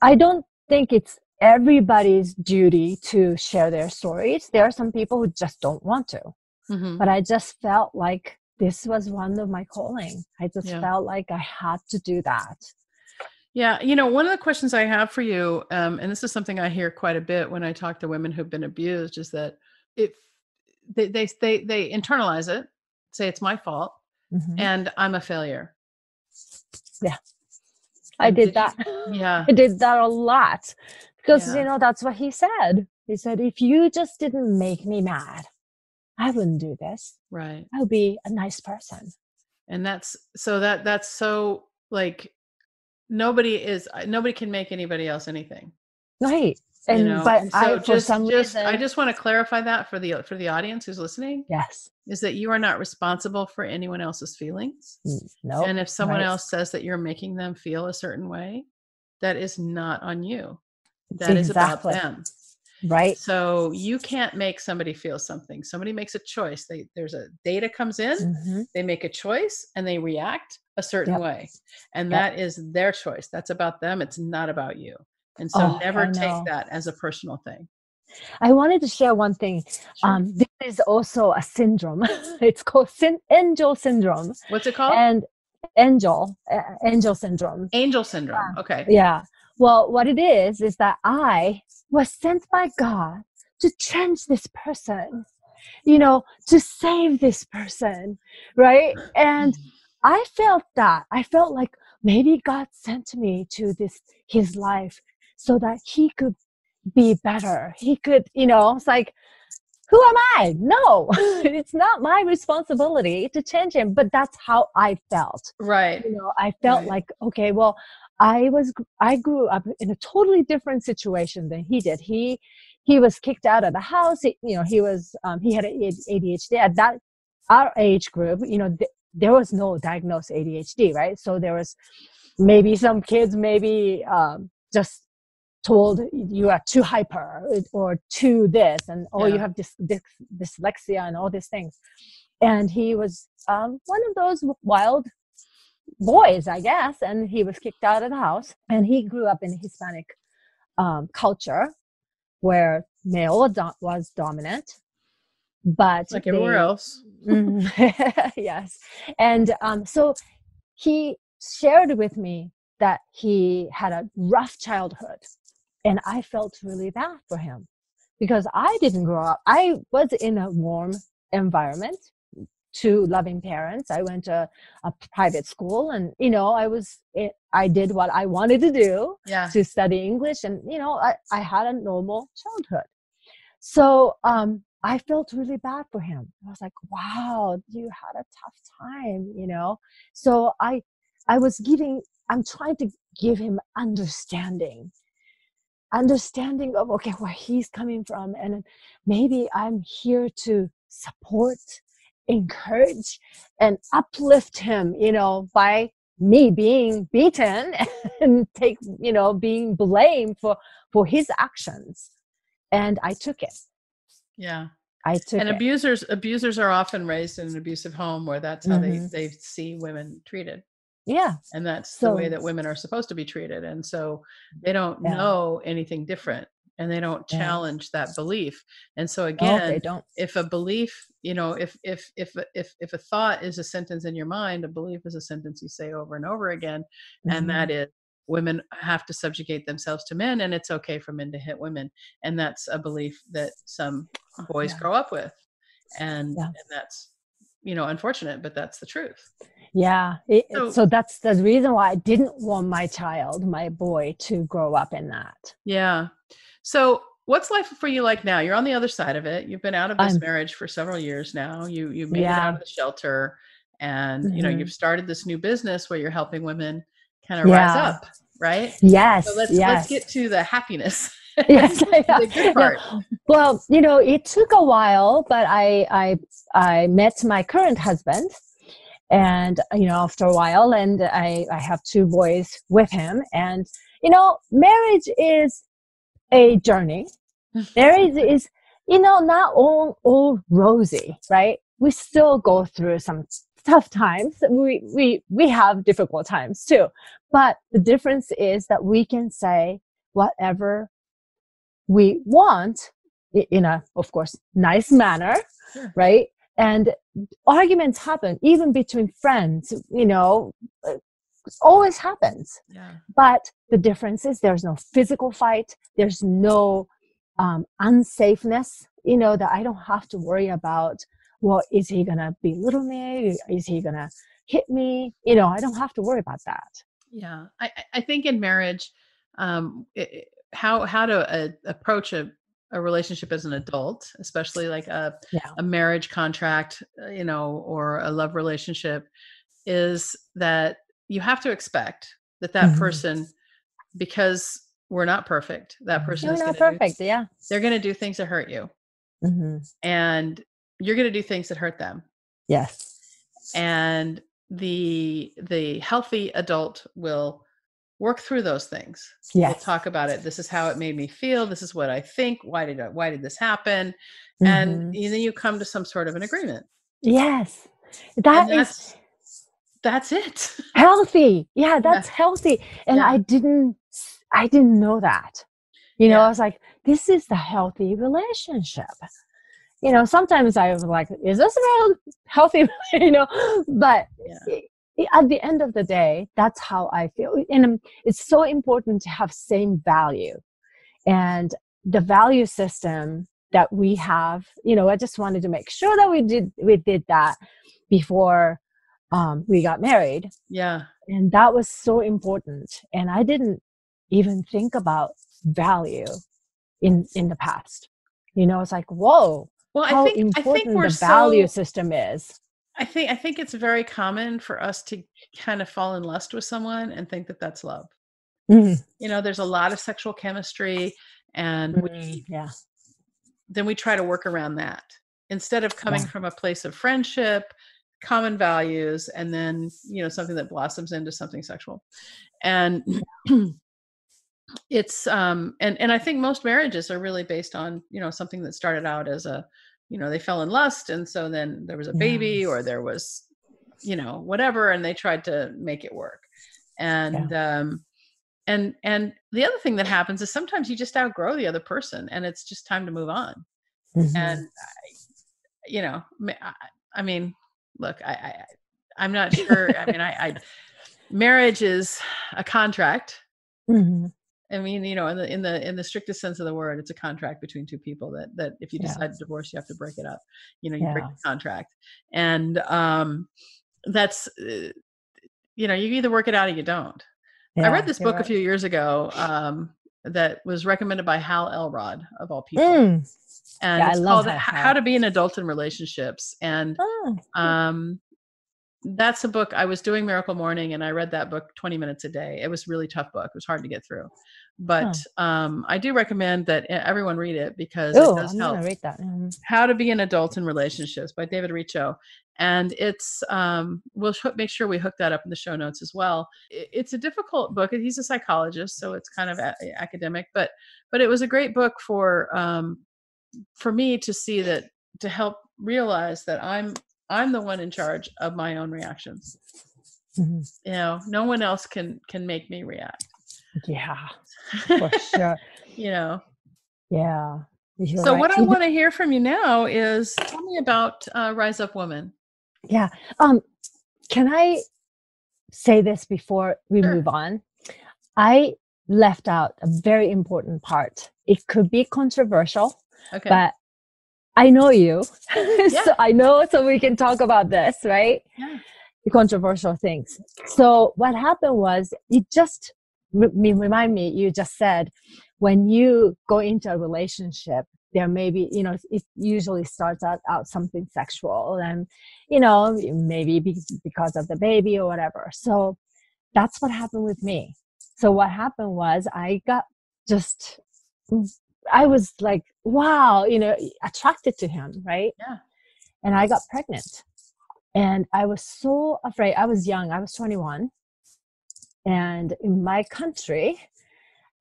I don't think it's everybody's duty to share their stories. There are some people who just don't want to. Mm-hmm. But I just felt like this was one of my calling. I just yeah. felt like I had to do that. Yeah, you know, one of the questions I have for you, um, and this is something I hear quite a bit when I talk to women who've been abused, is that if they they they, they internalize it, say it's my fault, mm-hmm. and I'm a failure. Yeah, I did, did that. You, yeah, I did that a lot because Yeah. you know that's what he said he said if you just didn't make me mad i wouldn't do this. Right. I would be a nice person. And that's so that that's so like nobody is uh, nobody can make anybody else anything. Right. And you know? but and i so for just, some just reason i just want to clarify that for the for the audience who's listening yes. is that you are not responsible for anyone else's feelings. No and if someone right. else says that you're making them feel a certain way that is not on you. That is Exactly. about them right. So you can't make somebody feel something. Somebody makes a choice. They there's a data comes in Mhm. they make a choice and they react a certain Yep. way and Yep. that is their choice. That's about them. It's not about you. And so Oh, never take that as a personal thing. I wanted to share one thing. Sure. um this is also a syndrome. [laughs] It's called syn- angel syndrome what's it called? and angel uh, angel syndrome. Angel syndrome. Okay. Yeah. Well, what it is is that I was sent by God to change this person, you know, to save this person, right? And I felt that. I felt like maybe God sent me to this his life so that he could be better. He could, you know, it's like who am I? No, [laughs] it's not my responsibility to change him, but that's how I felt right you know i felt Right. like okay well i was i grew up in a totally different situation than he did. He he was kicked out of the house. He, you know he was um, he had adhd at that our age group you know th- there was no diagnosed adhd right? So there was maybe some kids maybe um, just told you are too hyper or too this and oh you have dys- dys- dyslexia and all these things. And he was um, one of those wild boys, I guess, and he was kicked out of the house. And he grew up in Hispanic um, culture where male was, do- was dominant, but like everywhere else [laughs] yes, and um, so he shared with me that he had a rough childhood, and I felt really bad for him because I didn't grow up. I was in a warm environment, two loving parents. I went to a private school, and you know, I was eh, I did what I wanted to do yeah to study English, and you know, I, I had a normal childhood. So um, I felt really bad for him. I was like, "Wow, you had a tough time," you know. So I, I was giving. I'm trying to give him understanding, understanding of okay where he's coming from, and maybe I'm here to support, encourage, and uplift him. You know, by me being beaten [laughs] and take you know being blamed for for his actions and i took it yeah i took and it abusers abusers are often raised in an abusive home where that's how Mhm. they they see women treated yeah and that's the way that women are supposed to be treated and so they don't Yeah. know anything different and they don't Yeah. challenge that belief and so again they don't if a belief you know if if if if if a thought is a sentence in your mind a belief is a sentence you say over and over again and Mhm. that is women have to subjugate themselves to men and it's okay for men to hit women and that's a belief that some boys Yeah. grow up with and, Yeah. and that's you know unfortunate but that's the truth yeah it, So- so that's the reason why i didn't want my child my boy to grow up in that yeah so what's life for you like now? You're on the other side of it. You've been out of this I'm- marriage for several years now. You you made it out of the shelter and you know Mhm. you've started this new business where you're helping women kind of rise up right? Yes so let's yes let's get to the happiness [laughs] [laughs] [laughs] yes the good No, part. Well you know it took a while but i i i met my current husband and you know after a while and i i have two boys with him and you know marriage is a journey. Mm-hmm. There is, is you know not all all rosy right? We still go through some tough times. We we we have difficult times too. But the difference is that we can say whatever we want in a of course nice manner Sure. right? And arguments happen even between friends you know uh, it always happens. Yeah. But the difference is there's no physical fight there's no um, unsafeness you know that i don't have to worry about well is he gonna belittle me? Is he gonna hit me? You know i don't have to worry about that. Yeah, I, I- think in marriage, um, it, it- how how to uh, approach a, a relationship as an adult especially like a Yeah. a marriage contract uh, you know or a love relationship is that you have to expect that that Mhm. person because we're not perfect that person You're is not gonna do- perfect. Yeah. they're going to do things that hurt you hmm and you're going to do things that hurt them Yes. and the the healthy adult will work through those things we'll Yes. talk about it this is how it made me feel this is what i think why did I, why did this happen and Mhm. then you come to some sort of an agreement yes, that is that's it [laughs] healthy. Yeah, that's healthy. And Yeah. I didn't, i didn't know that. You know, Yeah. I was like, this is the healthy relationship. You know, sometimes I was like, is this a real healthy? [laughs] [laughs] you know, but Yeah. at the end of the day, that's how I feel. And um, it's so important to have same value. And the value system that we have, you know, I just wanted to make sure that we did we did that before um, we got married. Yeah. And that was so important. And i didn't even think about value in in the past. You know it's like whoa well i how think i think we're the value so system is. I think i think it's very common for us to kind of fall in lust with someone and think that that's love. Mhm. you know there's a lot of sexual chemistry and we Mm, yeah. then we try to work around that. Instead of coming Yeah. from a place of friendship common values and then you know something that blossoms into something sexual. And [clears throat] it's um and and i think most marriages are really based on you know something that started out as a you know they fell in lust and so then there was a Yeah. baby or there was you know whatever and they tried to make it work. And um and and the other thing that happens is sometimes you just outgrow the other person and it's just time to move on. Mhm. and I, you know I, I mean look i i i'm not sure i mean i i marriage is a contract. Mhm. i mean you know in the in the in the strictest sense of the word it's a contract between two people that that if you Yeah. decide to divorce you have to break it up. You know you break the contract. And um that's uh, you know you either work it out or you don't. I read this book a few years ago um that was recommended by hal elrod of all people. Mm. And Yeah, I it's love called how to be an adult in relationships. And Oh, um that's a book i was doing miracle morning and i read that book 20 minutes a day. It was a really tough book it was hard to get through. But um i do recommend that everyone read it because oh it does i'm help. read that Mhm. how to be an adult in relationships by david richo and it's um we'll make sure we hook that up in the show notes as well. It's a difficult book he's a psychologist so it's kind of a- academic but but it was a great book for um for me to see that to help realize that i'm i'm the one in charge of my own reactions Mhm. you know no one else can can make me react yeah for [laughs] sure you know yeah You're so right. what i want to hear from you now is tell me about uh, rise up woman Yeah. Um, can I say this before we Sure. move on? I left out a very important part. It could be controversial, okay but I know you. [laughs] so I know so we can talk about this, right? Yeah. The controversial things. So what happened was it just remind me you just said when you go into a relationship there may be you know it usually starts out, out something sexual and you know maybe be- because of the baby or whatever so that's what happened with me so what happened was i got just i was like wow you know attracted to him right? Yeah. and i got pregnant. And i was so afraid i was young i was 21 and in my country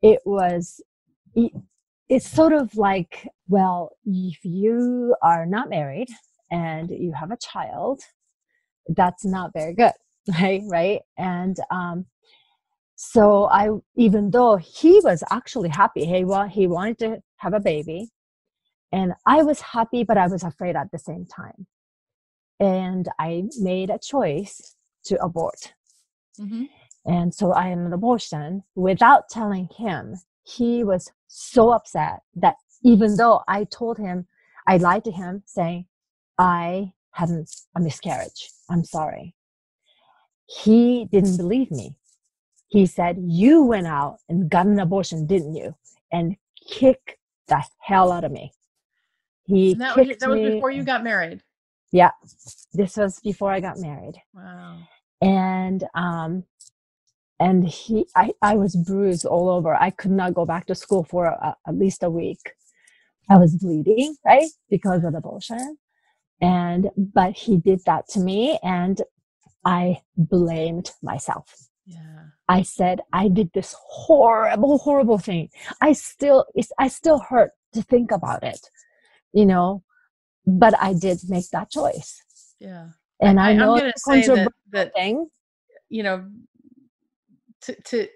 it was it, it's sort of like well if you are not married and you have a child that's not very good [laughs] right right? And um so i even though he was actually happy he wa- he wanted to have a baby and i was happy but i was afraid at the same time and i made a choice to abort Mhm. and so I had an abortion without telling him. He was so upset that even though I told him, I lied to him saying, I had a miscarriage. I'm sorry. He didn't believe me. He said, You went out and got an abortion, didn't you? and kick the hell out of me. He that was, that was before you got married. Yeah, this was before I got married, Wow. and um, and he, I, I was bruised all over. I could not go back to school for a, at least a week. I was bleeding, right, because of the abortion, and but he did that to me, and I blamed myself. Yeah. I said I did this horrible, horrible thing. I still, it's, I still hurt to think about it, you know, but I did make that choice. Yeah. And I, I, know to it's a say that, controversial that thing. you know, to, to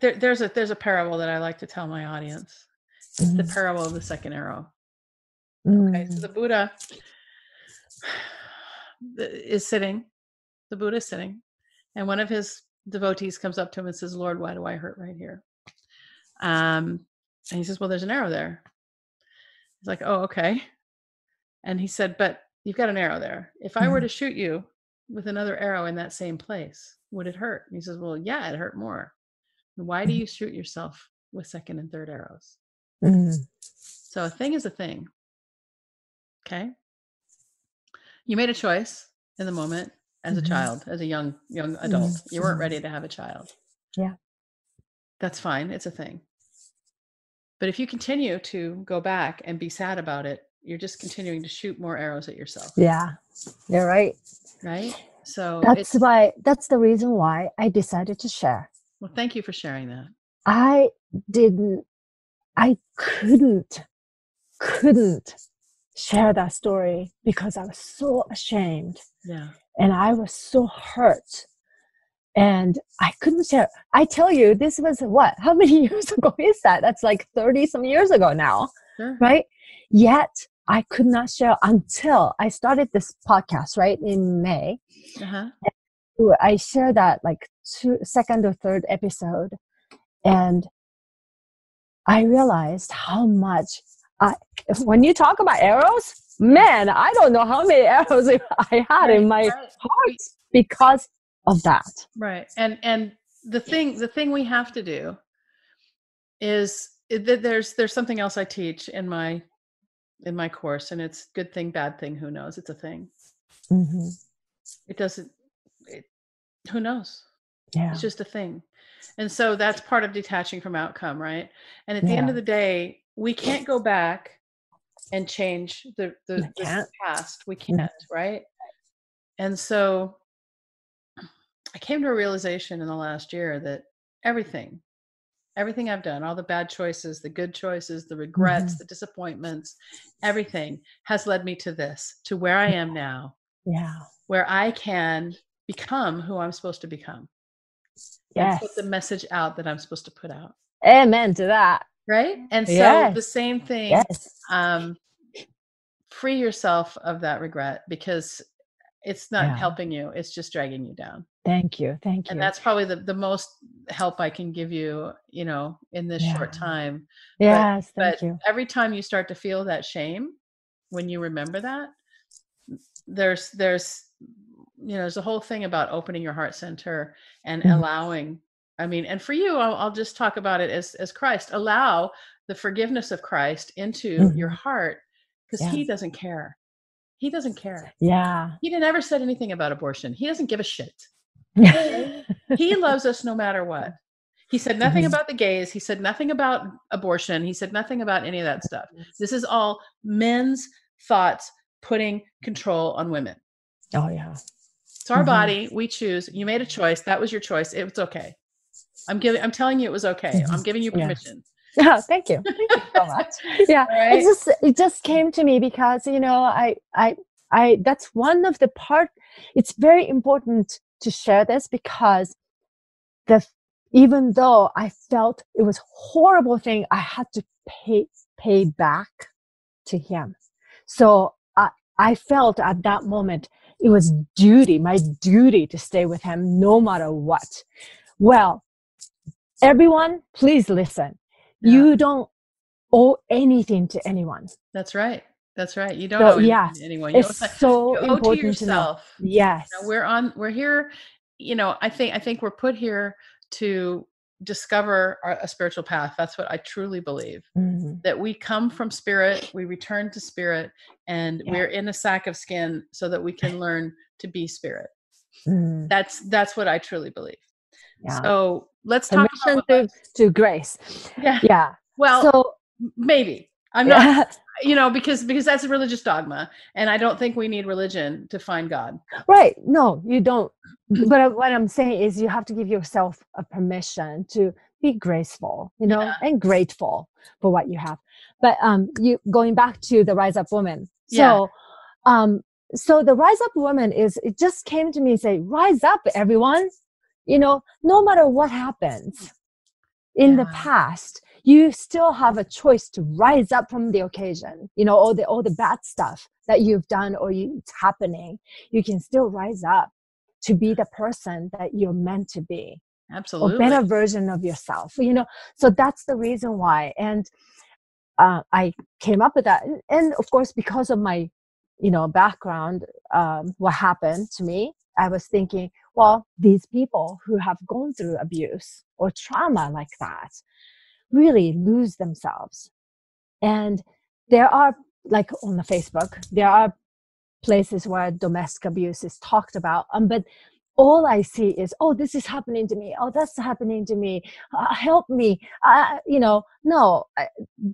there, there's a there's a parable that I like to tell my audience. It's the Mhm. parable of the second arrow. Okay, so Mm, the Buddha [sighs] is sitting. The Buddha is sitting, and one of his devotees comes up to him and says, "Lord, why do I hurt right here?" Um, and he says, "Well, there's an arrow there." He's like, "Oh, okay." And he said, "But you've got an arrow there. If I were Mhm. to shoot you with another arrow in that same place, would it hurt?" And he says, "Well, yeah, it hurt more. Why do you shoot yourself with second and third arrows?" mm, So a thing is a thing. Okay. You made a choice in the moment as a Mhm. child, as a young young adult. You weren't ready to have a child. Yeah. That's fine. It's a thing. But if you continue to go back and be sad about it, you're just continuing to shoot more arrows at yourself. Yeah, you're right. Right? So That's it's why, that's the reason why I decided to share. well, thank you for sharing that. I didn't, I couldn't, couldn't share that story because I was so ashamed Yeah. And I was so hurt. And I couldn't share. I tell you, this was what? [laughs] How many years ago is that? That's like 30 some years ago now, Sure. right? Yet I could not share until I started this podcast, right? In May. Uh-huh. I shared that like two, second or third episode. And I realized how much I, when you talk about arrows, man, I don't know how many arrows [laughs] I had in my Right, heart because of that. Right. And and the thing the thing we have to do is that there's there's something else I teach in my in my course and it's good thing bad thing who knows it's a thing. hmm It doesn't it, who knows? Yeah. It's just a thing. And so that's part of detaching from outcome, right? And at the end of the day, we can't go back and change the the, the past. We can't, right? And so I came to a realization in the last year that everything, everything I've done, all the bad choices, the good choices, the regrets, mm-hmm. the disappointments, everything has led me to this, to where I am now, Yeah. where I can become who I'm supposed to become Yes. put the message out that I'm supposed to put out. Amen to that. Right. And so Yes. the same thing, Yes. Um, free yourself of that regret because it's not Yeah. helping you, it's just dragging you down. Thank you. Thank you. And that's probably the, the most help I can give you, you know, in this short time. yes. Thank but you. every time you start to feel that shame, when you remember that, there's there's you know there's a whole thing about opening your heart center and Mhm. allowing i mean and for you I'll, I'll just talk about it as as christ allow the forgiveness of christ into your Mhm. heart because Yeah. he doesn't care he doesn't care Yeah. he never said anything about abortion he doesn't give a shit [laughs] he loves us no matter what he said nothing Mhm. about the gays he said nothing about abortion he said nothing about any of that stuff this is all men's thoughts putting control on women oh yeah. it's our Mhm. body. We choose. You made a choice. That was your choice. It was okay. I'm giving. I'm telling you, it was okay. I'm giving you Yeah. Oh, thank you. Thank you so much. [laughs] yeah. Right? It just it just came to me because you know I I I that's one of the part. It's very important to share this because the even though I felt it was horrible thing, I had to pay pay back to him. So I I felt at that moment it was duty, my duty to stay with him no matter what. Well, everyone, please listen. Yeah. You don't owe anything to anyone. That's right. That's right. You don't So, owe yeah, to anyone. You owe, It's you so owe to important to, know. yourself. Yes. You know, we're on. We're here. You know, I think. I think we're put here to discover our, a spiritual path. That's what I truly believe. Mhm. That we come from spirit, we return to spirit, and Yeah. we're in a sack of skin so that we can learn to be spirit. Mhm. That's that's what I truly believe. Yeah. So let's talk Permission about what to, to grace. yeah. Yeah. Well, so maybe I'm not, yeah, [laughs] you know, because because that's a religious dogma, and I don't think we need religion to find God. right. No, you don't. [clears throat] But what I'm saying is, you have to give yourself a permission to be graceful, you know, Yeah. and grateful for what you have. But um, you going back to the Rise Up Woman. So, Yeah. um, so the Rise Up Woman is it just came to me and say, rise up, everyone. You know, no matter what happens in the past, you still have a choice to rise up from the occasion. You know, all the all the bad stuff that you've done or you, it's happening, you can still rise up to be the person that you're meant to be Absolutely. or better version of yourself you know so that's the reason why and uh, i came up with that and, and of course because of my you know background um, what happened to me i was thinking well these people who have gone through abuse or trauma like that really lose themselves. And there are like on the facebook there are places where domestic abuse is talked about um, but all i see is oh this is happening to me. Oh that's happening to me. Uh, help me. Uh, you know no I,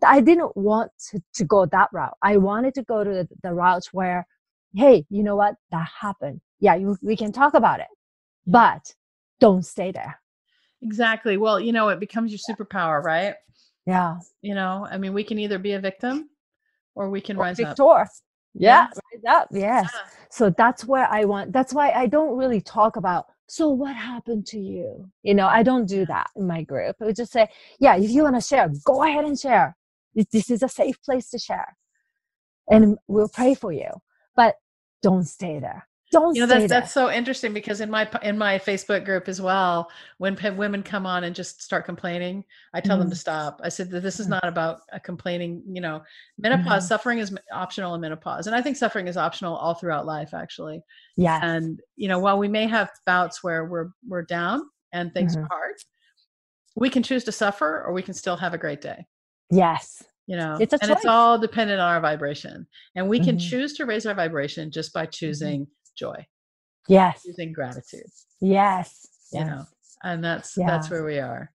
I didn't want to, to go that route. I wanted to go to the, the route where hey you know what? That happened. Yeah you, we can talk about it but don't stay there. Exactly. Well, you know, it becomes your superpower, right? yeah. You know, I mean, we can either be a victim or we can Or rise up. victor. Yeah rise up yes. Yeah. so that's where i want that's why i don't really talk about so what happened to you? You know i don't do that in my group. I would just say yeah if you want to share go ahead and share. This is a safe place to share and we'll pray for you. But don't stay there don't you know that's there that's so interesting because in my in my facebook group as well when p- women come on and just start complaining i tell them to Mhm. stop i said that this is Mhm. not about a complaining you know menopause Mhm. suffering is optional in menopause and i think suffering is optional all throughout life actually Yeah. and you know while we may have bouts where we're we're down and things Mhm. are hard we can choose to suffer or we can still have a great day yes you know It's a and it's all dependent on our vibration and we can Mhm. choose to raise our vibration just by choosing joy. Yes. choosing gratitude yes you yes. know and that's that's where we are.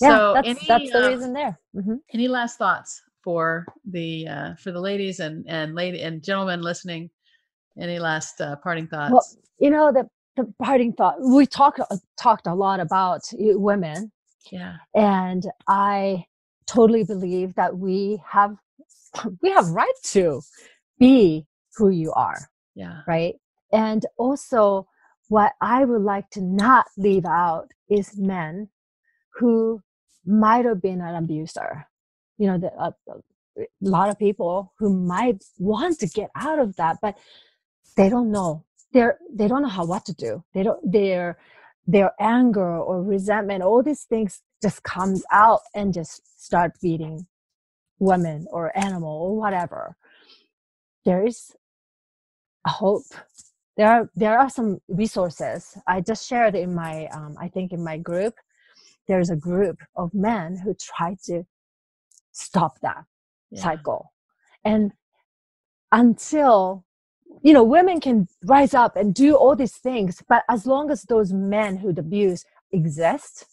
Yeah so that's any that's the uh, reason there. Hmm any last thoughts for the uh for the ladies and and lady and gentlemen listening? Any last uh, parting thoughts? Well, you know, the, the parting thought, we talked uh, talked a lot about uh, women, yeah. and I totally believe that we have, [clears throat] we have right to be who you are, yeah. right? And also, what I would like to not leave out is men who might have been an abuser. You know, the, uh, a lot of people who might want to get out of that, but they don't know. They're they don't know how what to do. They don't. Their their anger or resentment, all these things just comes out and just start beating women or animal or whatever. There is a hope. There are there are some resources. I just shared in my um, I think in my group. There's a group of men who try to stop that yeah. cycle and until you know women can rise up and do all these things but as long as those men who abuse exist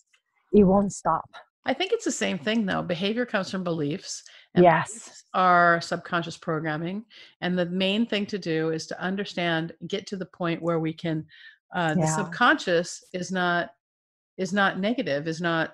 it won't stop i think it's the same thing though. Behavior comes from beliefs and yes. beliefs are subconscious programming and the main thing to do is to understand get to the point where we can uh, the subconscious is not is not negative is not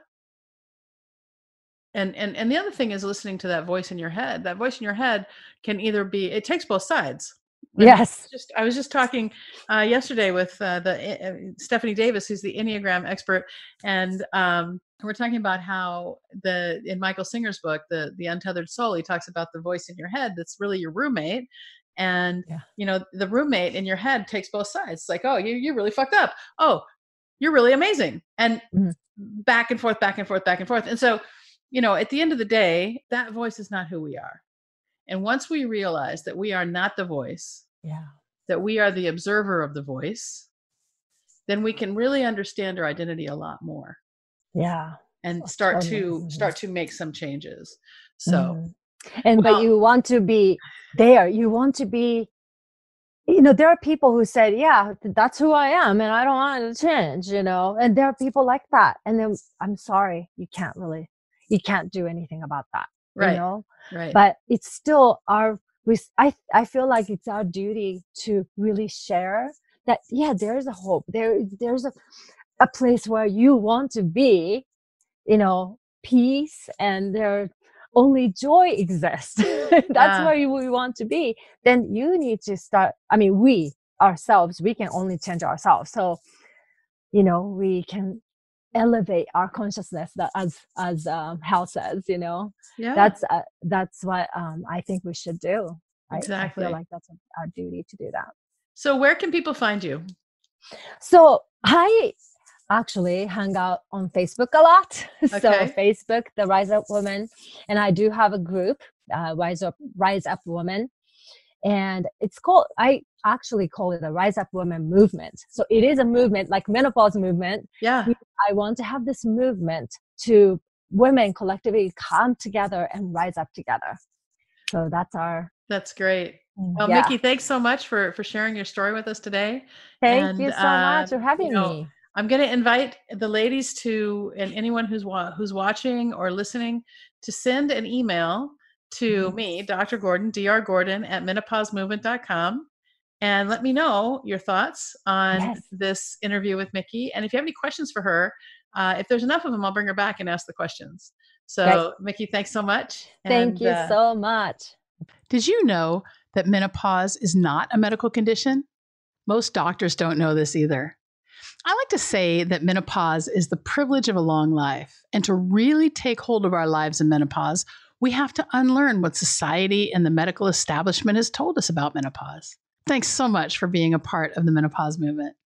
and and and the other thing is listening to that voice in your head. That voice in your head can either be it takes both sides And yes. Just i was just talking uh, yesterday with uh, the uh, stephanie davis who's the enneagram expert and um, we're talking about how the in michael singer's book the the untethered soul he talks about the voice in your head that's really your roommate and Yeah. you know the roommate in your head takes both sides. It's like oh you you really fucked up. Oh you're really amazing. And Mhm. back and forth back and forth back and forth. And so you know at the end of the day that voice is not who we are and once we realize that we are not the voice yeah that we are the observer of the voice, then we can really understand our identity a lot more. yeah and start to start to make some changes. So mm-hmm. and well, but you want to be there. You want to be you know there are people who said yeah that's who i am and i don't want to change you know and there are people like that and then i'm sorry you can't really you can't do anything about that right you know? right. But it's still our we i i feel like it's our duty to really share that yeah there's a hope there there's a a place where you want to be you know peace and there only joy exists. [laughs] That's yeah. where we want to be. Then you need to start i mean we ourselves we can only change ourselves. So you know we can elevate our consciousness that as as um, hal says you know? Yeah. That's uh, that's what um, i think we should do. Exactly I, I feel like that's our duty to do that. So where can people find you? So i actually hang out on Facebook a lot. [laughs] Okay. so Facebook, the Rise Up Woman, and I do have a group, uh, Rise Up Rise Up Woman, and it's called. I actually call it a Rise Up Woman movement. So it is a movement like menopause movement. Yeah, I want to have this movement to women collectively come together and rise up together. So that's our. That's great. Mm, well, yeah. Miki, thanks so much for for sharing your story with us today. Thank and, you so uh, much for having you know, me. I'm going to invite the ladies to, and anyone who's wa- who's watching or listening, to send an email to mm-hmm. me, Dr. Gordon, Dr. Gordon at menopausemovement.com, and let me know your thoughts on yes. this interview with Miki. And if you have any questions for her, uh, if there's enough of them, I'll bring her back and ask the questions. So, right. Miki, thanks so much. Thank and, you uh, so much. Did you know that menopause is not a medical condition? Most doctors don't know this either. I like to say that menopause is the privilege of a long life. And to really take hold of our lives in menopause, we have to unlearn what society and the medical establishment has told us about menopause. Thanks so much for being a part of the menopause movement.